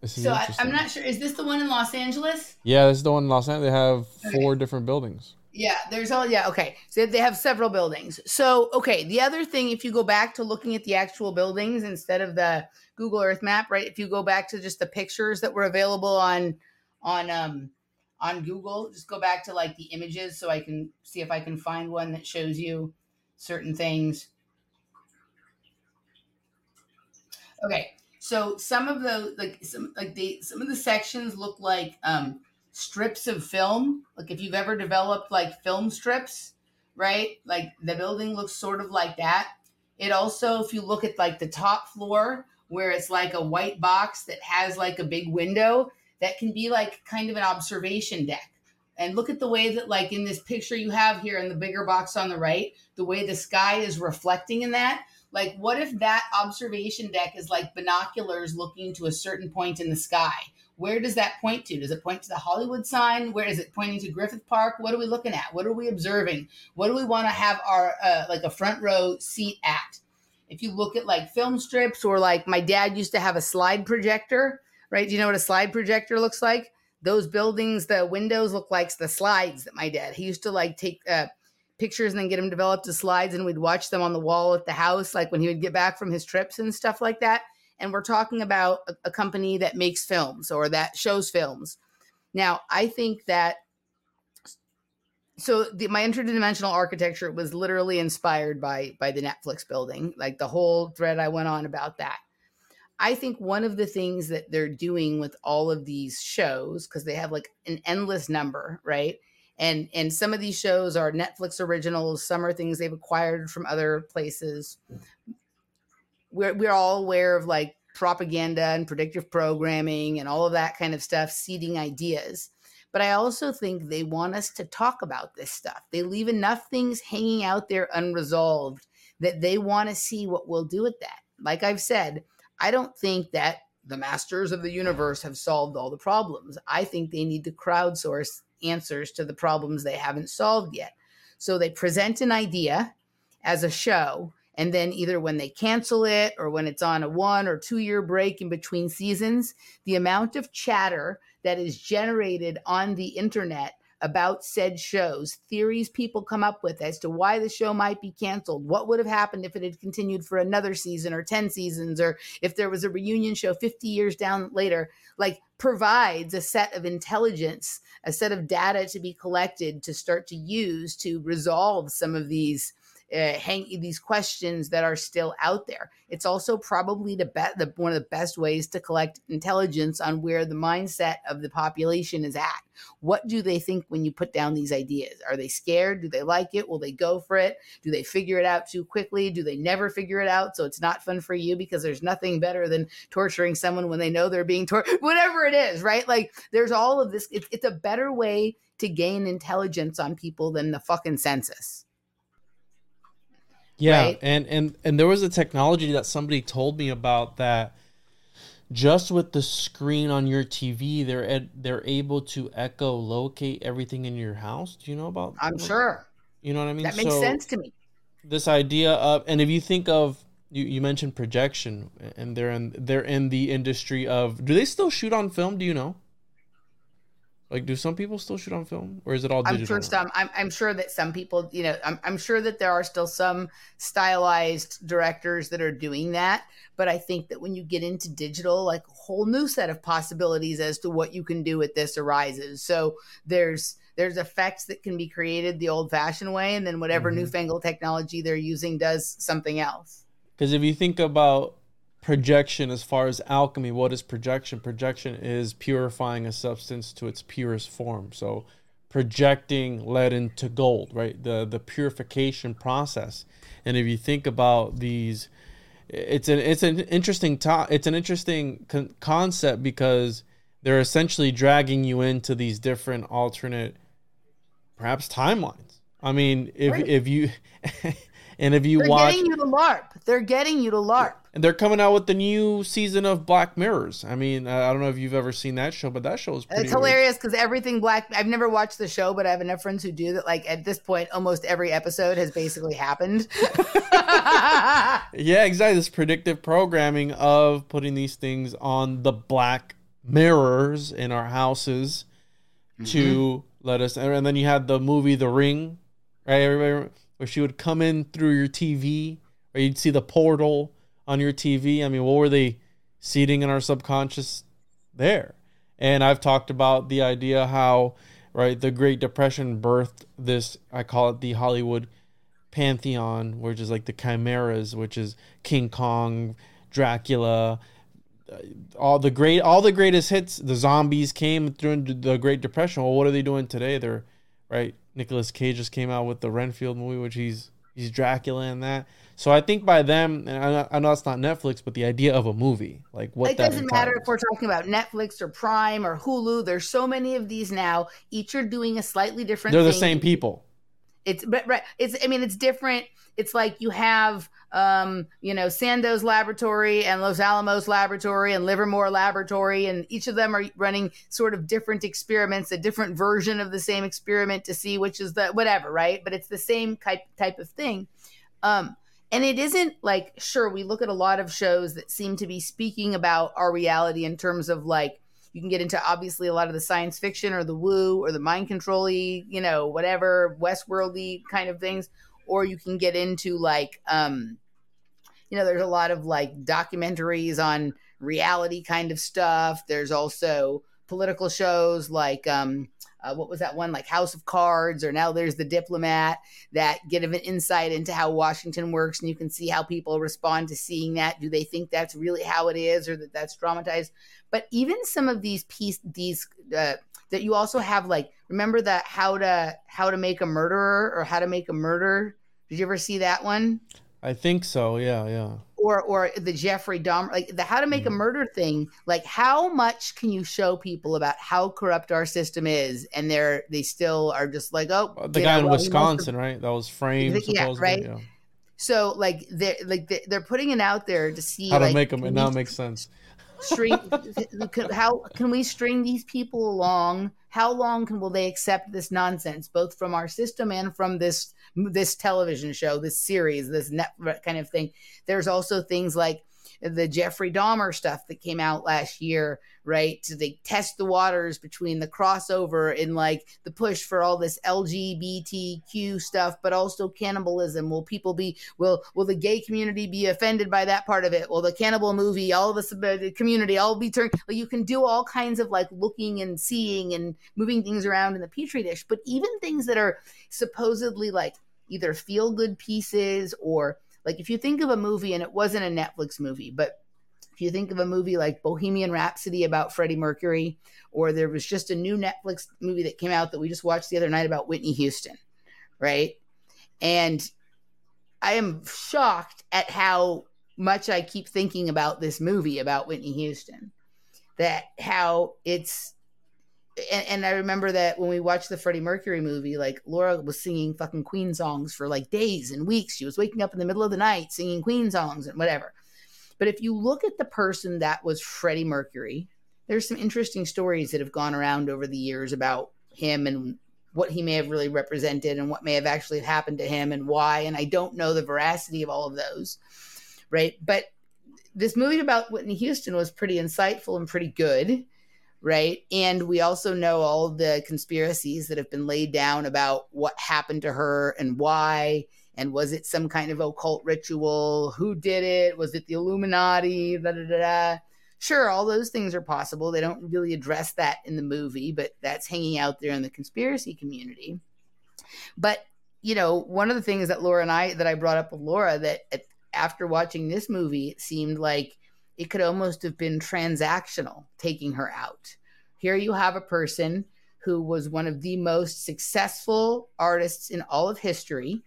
so I, am not sure. Is this the one in Los Angeles? Yeah, this is the one in Los Angeles. They have okay. four different buildings. Yeah, there's all. Yeah, okay. So they have several buildings. So okay, the other thing, if you go back to looking at the actual buildings instead of the Google Earth map, right? If you go back to just the pictures that were available on on um on Google, just go back to like the images so I can see if I can find one that shows you certain things. Okay, so some of the like some like they some of the sections look like um strips of film. Like if you've ever developed like film strips, right? Like the building looks sort of like that. It also, if you look at like the top floor where it's like a white box that has like a big window, that can be like kind of an observation deck. And look at the way that, like in this picture you have here in the bigger box on the right, the way the sky is reflecting in that. Like, what if that observation deck is like binoculars looking to a certain point in the sky? Where does that point to? Does it point to the Hollywood sign? Where is it pointing to Griffith Park? What are we looking at? What are we observing? What do we want to have our uh, like a front row seat at? If you look at like film strips or like my dad used to have a slide projector, right? Do you know what a slide projector looks like? Those buildings, the windows look like the slides that my dad. He used to like take uh, pictures and then get them developed as slides and we'd watch them on the wall at the house like when he would get back from his trips and stuff like that and we're talking about a, a company that makes films or that shows films now i think that so the, my interdimensional architecture was literally inspired by by the netflix building like the whole thread i went on about that i think one of the things that they're doing with all of these shows because they have like an endless number right and and some of these shows are Netflix originals. Some are things they've acquired from other places. We're we're all aware of like propaganda and predictive programming and all of that kind of stuff, seeding ideas. But I also think they want us to talk about this stuff. They leave enough things hanging out there unresolved that they want to see what we'll do with that. Like I've said, I don't think that the masters of the universe have solved all the problems. I think they need to crowdsource answers to the problems they haven't solved yet. So they present an idea as a show, and then either when they cancel it or when it's on a one or two year break in between seasons, the amount of chatter that is generated on the internet about said shows, theories people come up with as to why the show might be canceled, what would have happened if it had continued for another season or 10 seasons, or if there was a reunion show 50 years down later, like provides a set of intelligence, a set of data to be collected to start to use to resolve some of these uh, hang these questions that are still out there. It's also probably the, be- the one of the best ways to collect intelligence on where the mindset of the population is at. What do they think when you put down these ideas? Are they scared? Do they like it? Will they go for it? Do they figure it out too quickly? Do they never figure it out? So it's not fun for you because there's nothing better than torturing someone when they know they're being tortured. *laughs* Whatever it is, right? Like there's all of this. It's, it's a better way to gain intelligence on people than the fucking census. Yeah, right? and and and there was a technology that somebody told me about that just with the screen on your TV, they're ed- they're able to echo locate everything in your house. Do you know about? I'm sure. You know what I mean? That makes so, sense to me. This idea of, and if you think of, you, you mentioned projection, and they're in they're in the industry of. Do they still shoot on film? Do you know? Like, do some people still shoot on film, or is it all digital? I'm sure some. I'm, I'm sure that some people, you know, I'm, I'm sure that there are still some stylized directors that are doing that. But I think that when you get into digital, like a whole new set of possibilities as to what you can do with this arises. So there's there's effects that can be created the old-fashioned way, and then whatever mm-hmm. newfangled technology they're using does something else. Because if you think about projection as far as alchemy what is projection projection is purifying a substance to its purest form so projecting lead into gold, right? The the purification process. And if you think about these, it's an it's an interesting to, it's an interesting con- concept because they're essentially dragging you into these different alternate, perhaps timelines. I mean, if Right. if you *laughs* and if you They're watch getting you to LARP. They're getting you to LARP. and they're coming out with the new season of Black Mirrors. I mean, I don't know if you've ever seen that show, but that show is pretty It's hilarious because everything black. I've never watched the show, but I have enough friends who do that. Like at this point, almost every episode has basically happened. *laughs* Yeah, exactly. This predictive programming of putting these things on the black mirrors in our houses to mm-hmm. let us. And then you had the movie The Ring, right? Everybody, where she would come in through your TV, or you'd see the portal on your TV. I mean, what were they seeding in our subconscious there? And I've talked about the idea how, right, the Great Depression birthed this. I call it the Hollywood pantheon, which is like the chimeras, which is King Kong, Dracula, uh, all the great, all the greatest hits. The zombies came during the Great Depression. Well, what are they doing today? They're right. Nicolas Cage just came out with the Renfield movie, which he's he's Dracula in that. So I think by them, and I know, I know it's not Netflix, but the idea of a movie, like what it doesn't matter if we're talking about Netflix or Prime or Hulu. There's so many of these now. Each are doing a slightly different. They're the same people. It's but right. It's I mean it's different. It's like you have um you know Sandoz Laboratory and Los Alamos Laboratory and Livermore Laboratory and each of them are running sort of different experiments, a different version of the same experiment to see which is the whatever, right? But it's the same type type of thing. Um and it isn't like sure we look at a lot of shows that seem to be speaking about our reality in terms of like you can get into obviously a lot of the science fiction or the woo or the mind control you know, whatever Westworldy kind of things, or you can get into like, um, you know, there's a lot of like documentaries on reality kind of stuff. There's also political shows like, um, uh, what was that one like House of Cards, or now there's The Diplomat that give an insight into how Washington works, and you can see how people respond to seeing that. Do they think that's really how it is, or that that's dramatized? but even some of these piece these uh, that you also have like remember that how to how to make a murderer or how to make a murder did you ever see that one I think so. Yeah, yeah. or or the jeffrey dahmer like the how to make a murder thing like how much can you show people about how corrupt our system is and they're they still are just like oh Uh, The guy know, in well, Wisconsin, right? That was framed. Yeah, supposedly, right? yeah. so like they're like they're, they're putting it out there to see How to like, make them? It now makes sense. string *laughs* how can we string these people along how long can will they accept this nonsense both from our system and from this this television show this series this net kind of thing there's also things like the Jeffrey Dahmer stuff that came out last year, right? So they test the waters between the crossover and like the push for all this LGBTQ stuff, but also cannibalism. Will people be will will the gay community be offended by that part of it? Will the cannibal movie, all the uh, the community, all be turned? You can do all kinds of like looking and seeing and moving things around in the petri dish, but even things that are supposedly like either feel good pieces or like if you think of a movie and it wasn't a Netflix movie, but if you think of a movie like Bohemian Rhapsody about Freddie Mercury, or there was just a new Netflix movie that came out that we just watched the other night about Whitney Houston, right? And I am shocked at how much I keep thinking about this movie about Whitney Houston. That how it's and, and I remember that when we watched the Freddie Mercury movie, like Laura was singing fucking Queen songs for like days and weeks. She was waking up in the middle of the night singing Queen songs and whatever. But if you look at the person that was Freddie Mercury, there's some interesting stories that have gone around over the years about him and what he may have really represented and what may have actually happened to him and why. And I don't know the veracity of all of those, right? But this movie about Whitney Houston was pretty insightful and pretty good right? And we also know all the conspiracies that have been laid down about what happened to her and why. And was it some kind of occult ritual? Who did it? Was it the Illuminati? Da, da, da, da. Sure, all those things are possible. They don't really address that in the movie, but that's hanging out there in the conspiracy community. But, you know, one of the things that Laura and I, that I brought up with Laura, that after watching this movie, it seemed like it could almost have been transactional taking her out. Here you have a person who was one of the most successful artists in all of history,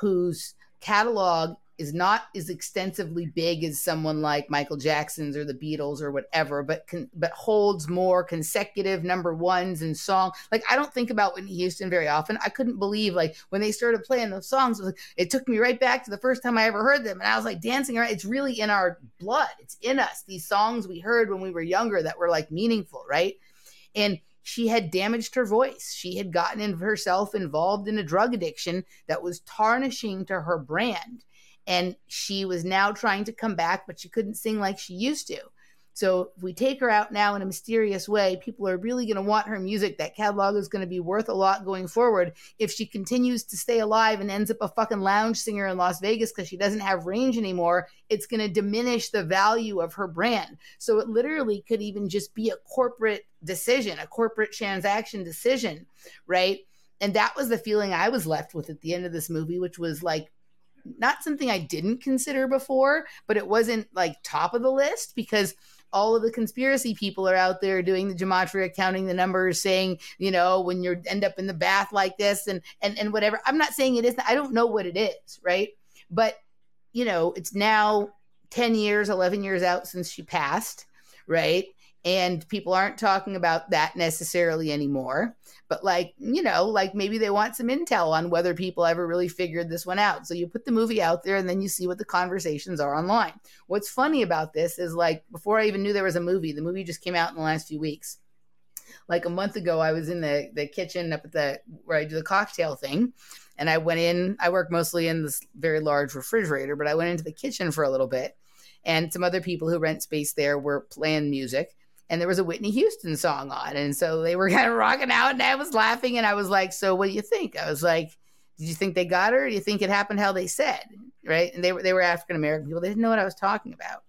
whose catalog is not as extensively big as someone like Michael Jackson's or the Beatles or whatever, but but holds more consecutive number ones and song. Like I don't think about Whitney Houston very often. I couldn't believe like when they started playing those songs, it, like, it took me right back to the first time I ever heard them, and I was like dancing around. It's really in our blood. It's in us. These songs we heard when we were younger that were like meaningful, right? And she had damaged her voice. She had gotten in herself involved in a drug addiction that was tarnishing to her brand and she was now trying to come back, but she couldn't sing like she used to. So if we take her out now in a mysterious way, people are really going to want her music. That catalog is going to be worth a lot going forward. If she continues to stay alive and ends up a fucking lounge singer in Las Vegas because she doesn't have range anymore, it's going to diminish the value of her brand. So it literally could even just be a corporate decision, a corporate transaction decision, right? And that was the feeling I was left with at the end of this movie, which was like, not something I didn't consider before, but it wasn't like top of the list because all of the conspiracy people are out there doing the gematria, counting the numbers, saying, you know, when you end up in the bath like this and and and whatever. I'm not saying it isn't. I don't know what it is, right? But you know, it's now 10 years, 11 years out since she passed, right? And people aren't talking about that necessarily anymore. But like you know like maybe they want some intel on whether people ever really figured this one out. So you put the movie out there and then you see what the conversations are online. What's funny about this is like before i even knew there was a movie the movie just came out in the last few weeks. Like a month ago i was in the the kitchen up at the where i do the cocktail thing and i went in i work mostly in this very large refrigerator but i went into the kitchen for a little bit and some other people who rent space there were playing music and there was a Whitney Houston song on. And so they were *laughs* kind of rocking out and I was laughing and I was like, So what do you think? I was like, Did you think they got her? do you think it happened how they said? Right. And they were they were African American people. They didn't know what I was talking about.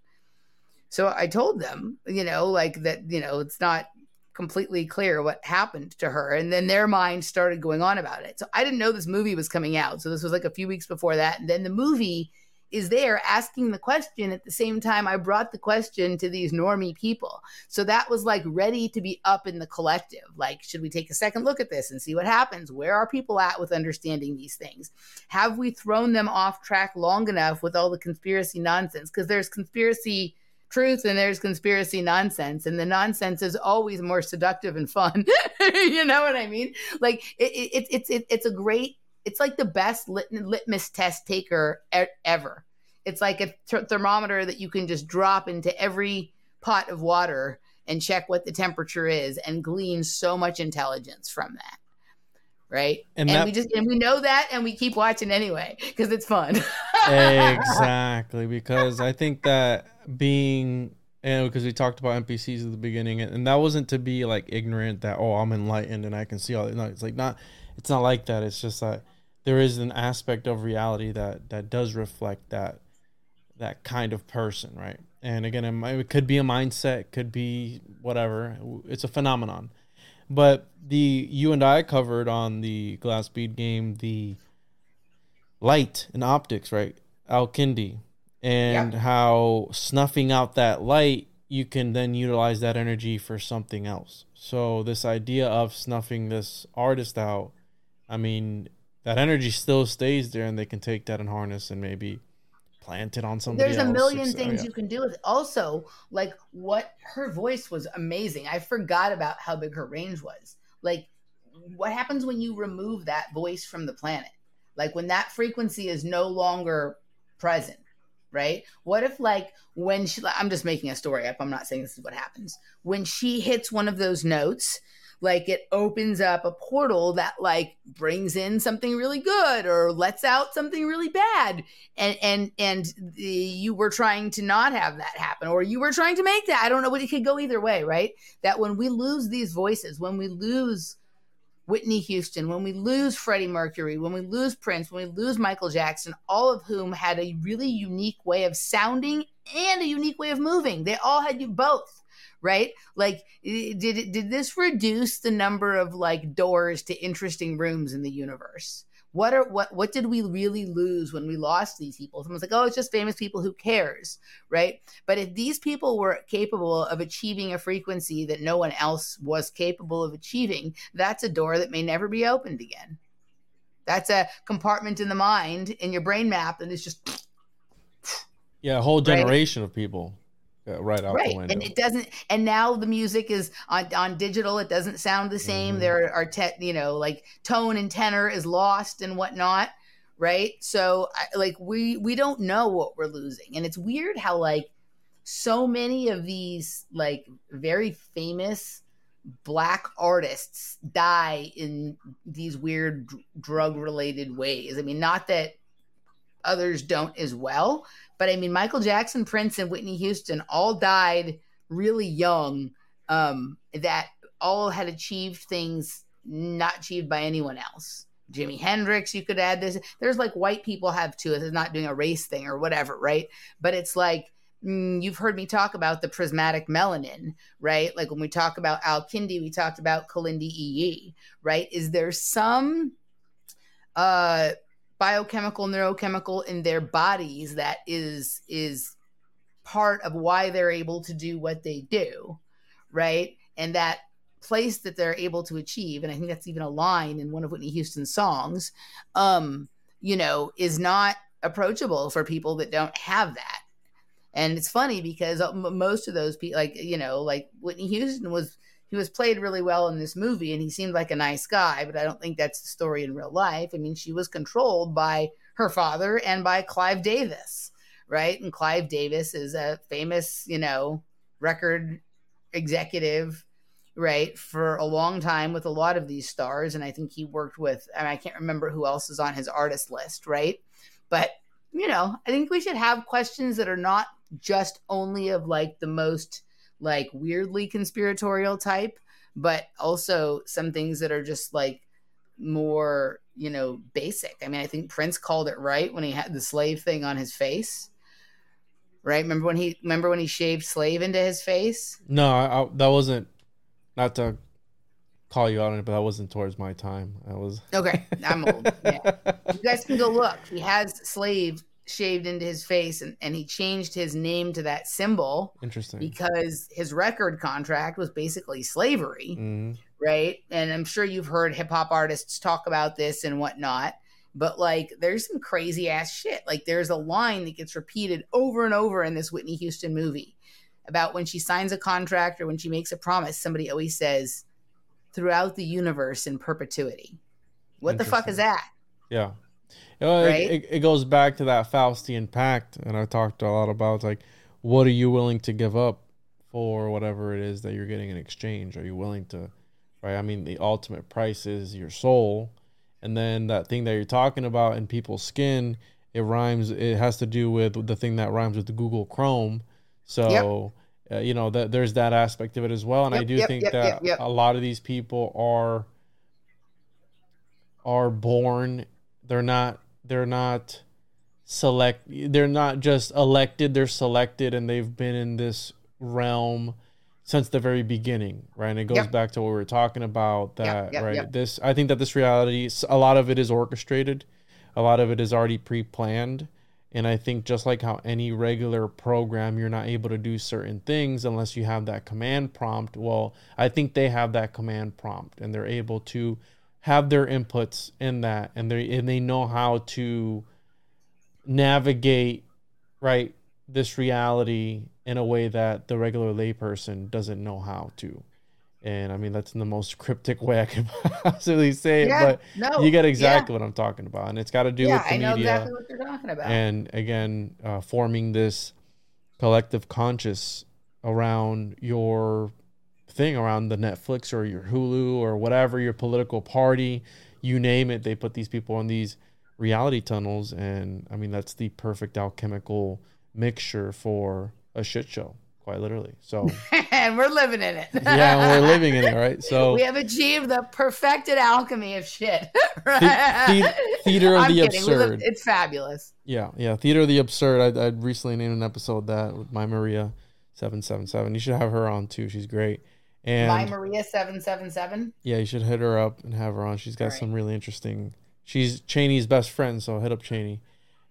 So I told them, you know, like that, you know, it's not completely clear what happened to her. And then their minds started going on about it. So I didn't know this movie was coming out. So this was like a few weeks before that. And then the movie is there asking the question at the same time I brought the question to these normie people. So that was like ready to be up in the collective. Like, should we take a second look at this and see what happens? Where are people at with understanding these things? Have we thrown them off track long enough with all the conspiracy nonsense? Because there's conspiracy truth and there's conspiracy nonsense and the nonsense is always more seductive and fun *laughs* you know what i mean like it, it, it's it, it's a great it's like the best lit- litmus test taker e- ever. It's like a th- thermometer that you can just drop into every pot of water and check what the temperature is and glean so much intelligence from that. Right. And, and that, we just, and we know that and we keep watching anyway because it's fun. exactly. Because I think that being, you know, because we talked about NPCs at the beginning, and that wasn't to be like ignorant that, oh, I'm enlightened and I can see all. No, it's like not, it's not like that. It's just that there is an aspect of reality that that does reflect that that kind of person, right? And again, it could be a mindset, could be whatever. It's a phenomenon. But the you and I covered on the glass bead game the light and optics, right? Al-Kindi, and yeah. how snuffing out that light, you can then utilize that energy for something else. So this idea of snuffing this artist out, I mean, that energy still stays there and they can take that and harness and maybe plant it on somebody there's a million uh, things yeah. you can do with it. Also like what her voice was amazing. I forgot about how big her range was. Like what happens when you remove that voice from the planet? Like when that frequency is no longer present right? What if like when she i'm just making a story up. I'm not saying this is what happens. When she hits one of those notes like it opens up a portal that like brings in something really good or lets out something really bad. And and and the, you were trying to not have that happen or you were trying to make that. I don't know but it could go either way right? That when we lose these voices when we lose Whitney Houston, when we lose Freddie Mercury, when we lose Prince, when we lose Michael Jackson, all of whom had a really unique way of sounding and a unique way of moving. They all had you both right? Like, did did this reduce the number of like doors to interesting rooms in the universe? what are what what did we really lose when we lost these people? Someone's like oh it's just famous people. Who cares? Right? But if these people were capable of achieving a frequency that no one else was capable of achieving that's a door that may never be opened again. That's a compartment in the mind in your brain map and it's just Yeah, a whole generation of people uh, right out right and it doesn't and now the music is on on digital it doesn't sound the same. Mhm. there are te- you know like tone and tenor is lost and whatnot right? So I, like we we don't know what we're losing and it's weird how like so many of these like very famous black artists die in these weird drug related ways. I mean not that others don't as well but I mean, Michael Jackson, Prince, and Whitney Houston all died really young. Um, that all had achieved things not achieved by anyone else. Jimi Hendrix, you could add this. There's like white people have too. It's not doing a race thing or whatever, right? But it's like mm, you've heard me talk about the prismatic melanin, right? Like when we talk about Al Kindi, we talked about Kalindi EE, right? Is there some uh biochemical neurochemical in their bodies that is is part of why they're able to do what they do right? And that place that they're able to achieve and i think that's even a line in one of whitney houston's songs um you know is not approachable for people that don't have that. And it's funny because most of those people like you know like whitney houston was he was played really well in this movie and he seemed like a nice guy but i don't think that's the story in real life. I mean she was controlled by her father and by clive davis right? And clive davis is a famous you know record executive right for a long time with a lot of these stars and i think he worked with I, mean, I can't remember who else is on his artist list right? But you know i think we should have questions that are not just only of like the most like weirdly conspiratorial type, but also some things that are just like more, you know, basic. I mean, I think Prince called it right when he had the slave thing on his face. Right? Remember when he remember when he shaved slave into his face? no, I, I, that wasn't. Not to call you out on it, but that wasn't towards my time. I was. Okay, I'm old. Yeah. *laughs* You guys can go look. He has slave shaved into his face and, and he changed his name to that symbol Interesting. because his record contract was basically slavery. Mhm. right? And I'm sure you've heard hip hop artists talk about this and whatnot. But like, there's some crazy ass shit. Like, there's a line that gets repeated over and over in this Whitney Houston movie about when she signs a contract or when she makes a promise. Somebody always says, "Throughout the universe in perpetuity." What the fuck is that? Yeah. You know, it- Right? it, it goes back to that Faustian pact, and I talked a lot about like, what are you willing to give up for whatever it is that you're getting in exchange? Are you willing to, right? I mean, the ultimate price is your soul, and then that thing that you're talking about in people's skin, it rhymes. It has to do with the thing that rhymes with the Google Chrome. So. Uh, you know that there's that aspect of it as well, and I do yep, think yep, that yep, yep. a lot of these people are are born they're not they're not select they're not just elected they're selected and they've been in this realm since the very beginning right? And it goes Yep. back to what we were talking about that yep, right? yep. this i think that this reality a lot of it is orchestrated. A lot of it is already pre-planned. And i think just like how any regular program you're not able to do certain things unless you have that command prompt. Well i think they have that command prompt and they're able to have their inputs in that and they and they know how to navigate right this reality in a way that the regular layperson doesn't know how to and i mean that's in the most *laughs* cryptic way i can *laughs* possibly say it but no, you get yeah. exactly what i'm talking about and it's got to do yeah, with the I know media exactly what you're talking about. and again uh, forming this collective conscious around your thing around the netflix or your hulu or whatever your political party you name it they put these people on these reality tunnels and i mean that's the perfect alchemical mixture for a shit show quite literally so *laughs* and we're living in it. *laughs* yeah we're living in it right so *laughs* we have achieved the perfected alchemy of shit. the- right? theater of I'm the kidding. Absurd. It's fabulous. Yeah, yeah. Theater of the Absurd. I I recently named an episode that with my Maria seven seven seven. You should have her on too. She's great. And My Maria seven seven seven. yeah, you should hit her up and have her on. She's got Alright. some really interesting she's Cheney's best friend, so hit up Cheney.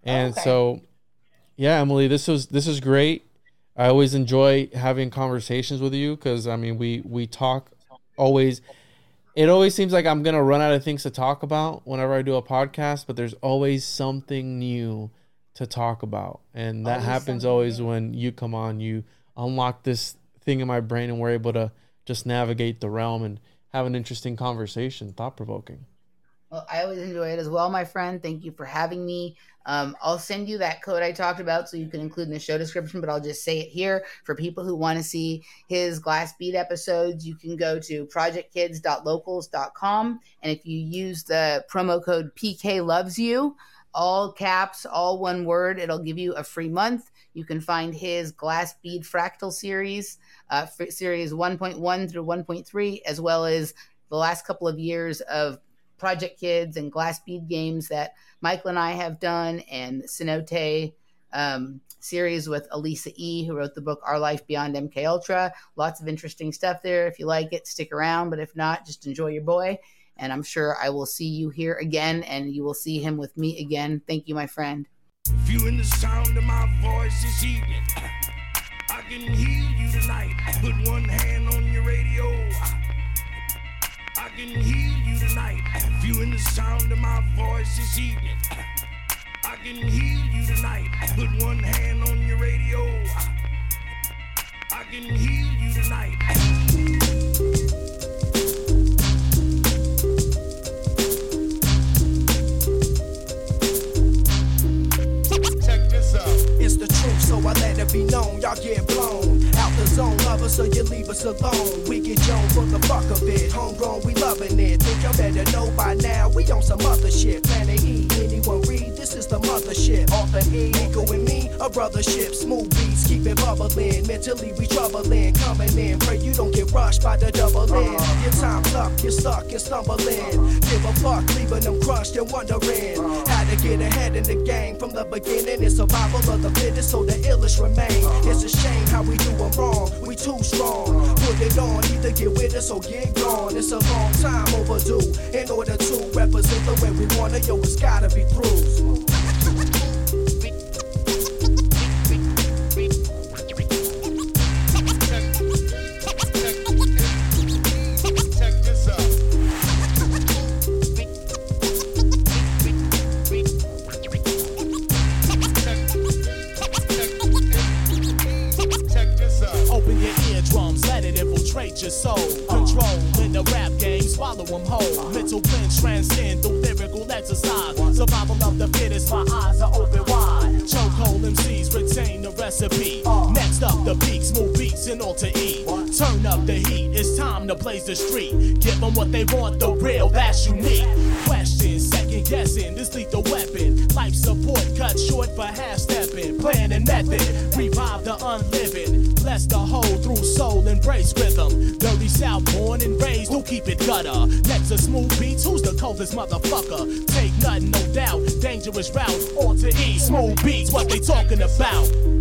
And Okay. so, yeah, Emily, this was this is great. I always enjoy having conversations with you because I mean we we talk always. It always seems like I'm gonna run out of things to talk about whenever I do a podcast, but there's always something new to talk about, and that Always happens always new. when you come on. You unlock this thing in my brain, and we're able to just navigate the realm and have an interesting conversation, thought provoking. Well, I always enjoy it as well, my friend. Thank you for having me. Um, I'll send you that code I talked about so you can include in the show description, but I'll just say it here for people who want to see his Glass Bead episodes. You can go to projectkids.locals.com. And if you use the promo code PK Loves You, all caps, all one word, it'll give you a free month. You can find his Glass Bead Fractal series, uh, series 1.1 through 1.3, as well as the last couple of years of Project Kids and Glass Bead games that Michael and I have done, and Cenote um, series with Elisa E, who wrote the book Our Life Beyond MK Ultra. Lots of interesting stuff there. If you like it, stick around. But if not, just enjoy your boy. And I'm sure I will see you here again, and you will see him with me again. Thank you, my friend. Feeling the sound of my voice this evening. I can heal you tonight. Put one hand on your radio. I can heal you tonight. Feeling the sound of my voice this evening. I can heal you tonight. Put one hand on your radio. I can hear you tonight. I let it be known. Y'all get blown out the zone, lovers, so you leave us alone. We get Joan for the fuck of it. Homegrown, we loving it. Think y'all better know by now. We on some other shit. Planet E, anyone read? This is the mothership. Author E, Nico and me, a brothership. Smooth beats, keep it bubbling. Mentally, we troubling. Coming in, pray you don't get rushed by the double in. Your time's up, you're stuck and stumbling. Give a fuck, leaving them crushed and wondering how to get ahead in the game from the beginning. It's survival of the fittest, so the illest remain. It's a shame how we do 'em wrong. We too strong. Put it on, either get with us or get gone. It's a long time overdue. In order to represent the way we wanna, yo, it's gotta be through. Them whole. Mental cleanse, transcend through lyrical exercise. Survival of the fittest, my eyes are open wide. Chokehold MCs retain the recipe. Next up, the peaks, move beats and alter E. Turn up the heat, it's time to blaze the street. Give them what they want, the real, that's unique. Questions, second guessing, this lethal weapon. Life support cut short for half stepping. Plan and method, revive the unliving. Bless the whole through soul, embrace rhythm. Dirty South, born and raised, who keep it gutter. Next to smooth beats, who's the coldest motherfucker? Take nothing, no doubt. Dangerous route, or to E. Smooth beats, what they talking about?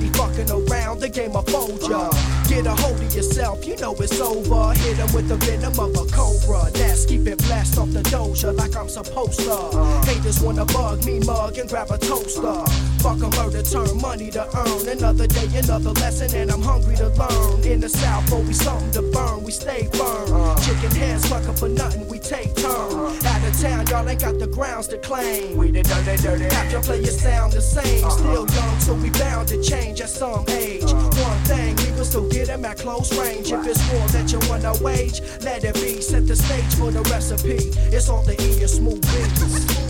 Nobody fucking around. The game of ya. Get a hold of yourself. You know it's over. Hit 'em with the venom of a cobra. Let's keep it blast off the doja like I'm supposed to. Haters wanna bug me, mug, and grab a toaster. Fuck a murder, turn money to earn. Another day, another lesson, and I'm hungry to learn. In the south, always something to burn. We stay firm. Chicken heads fucking for nothing. We take turn. Out of town, y'all ain't got the grounds to claim. We the dirty, dirty. Have your players sound the same. Uh-huh. Still young, so we bound to change at some age. Uh-huh. One thing, we will still get him at close range. If it's war that you wanna wage, let it be. Set the stage for the recipe. It's all the E smooth beats.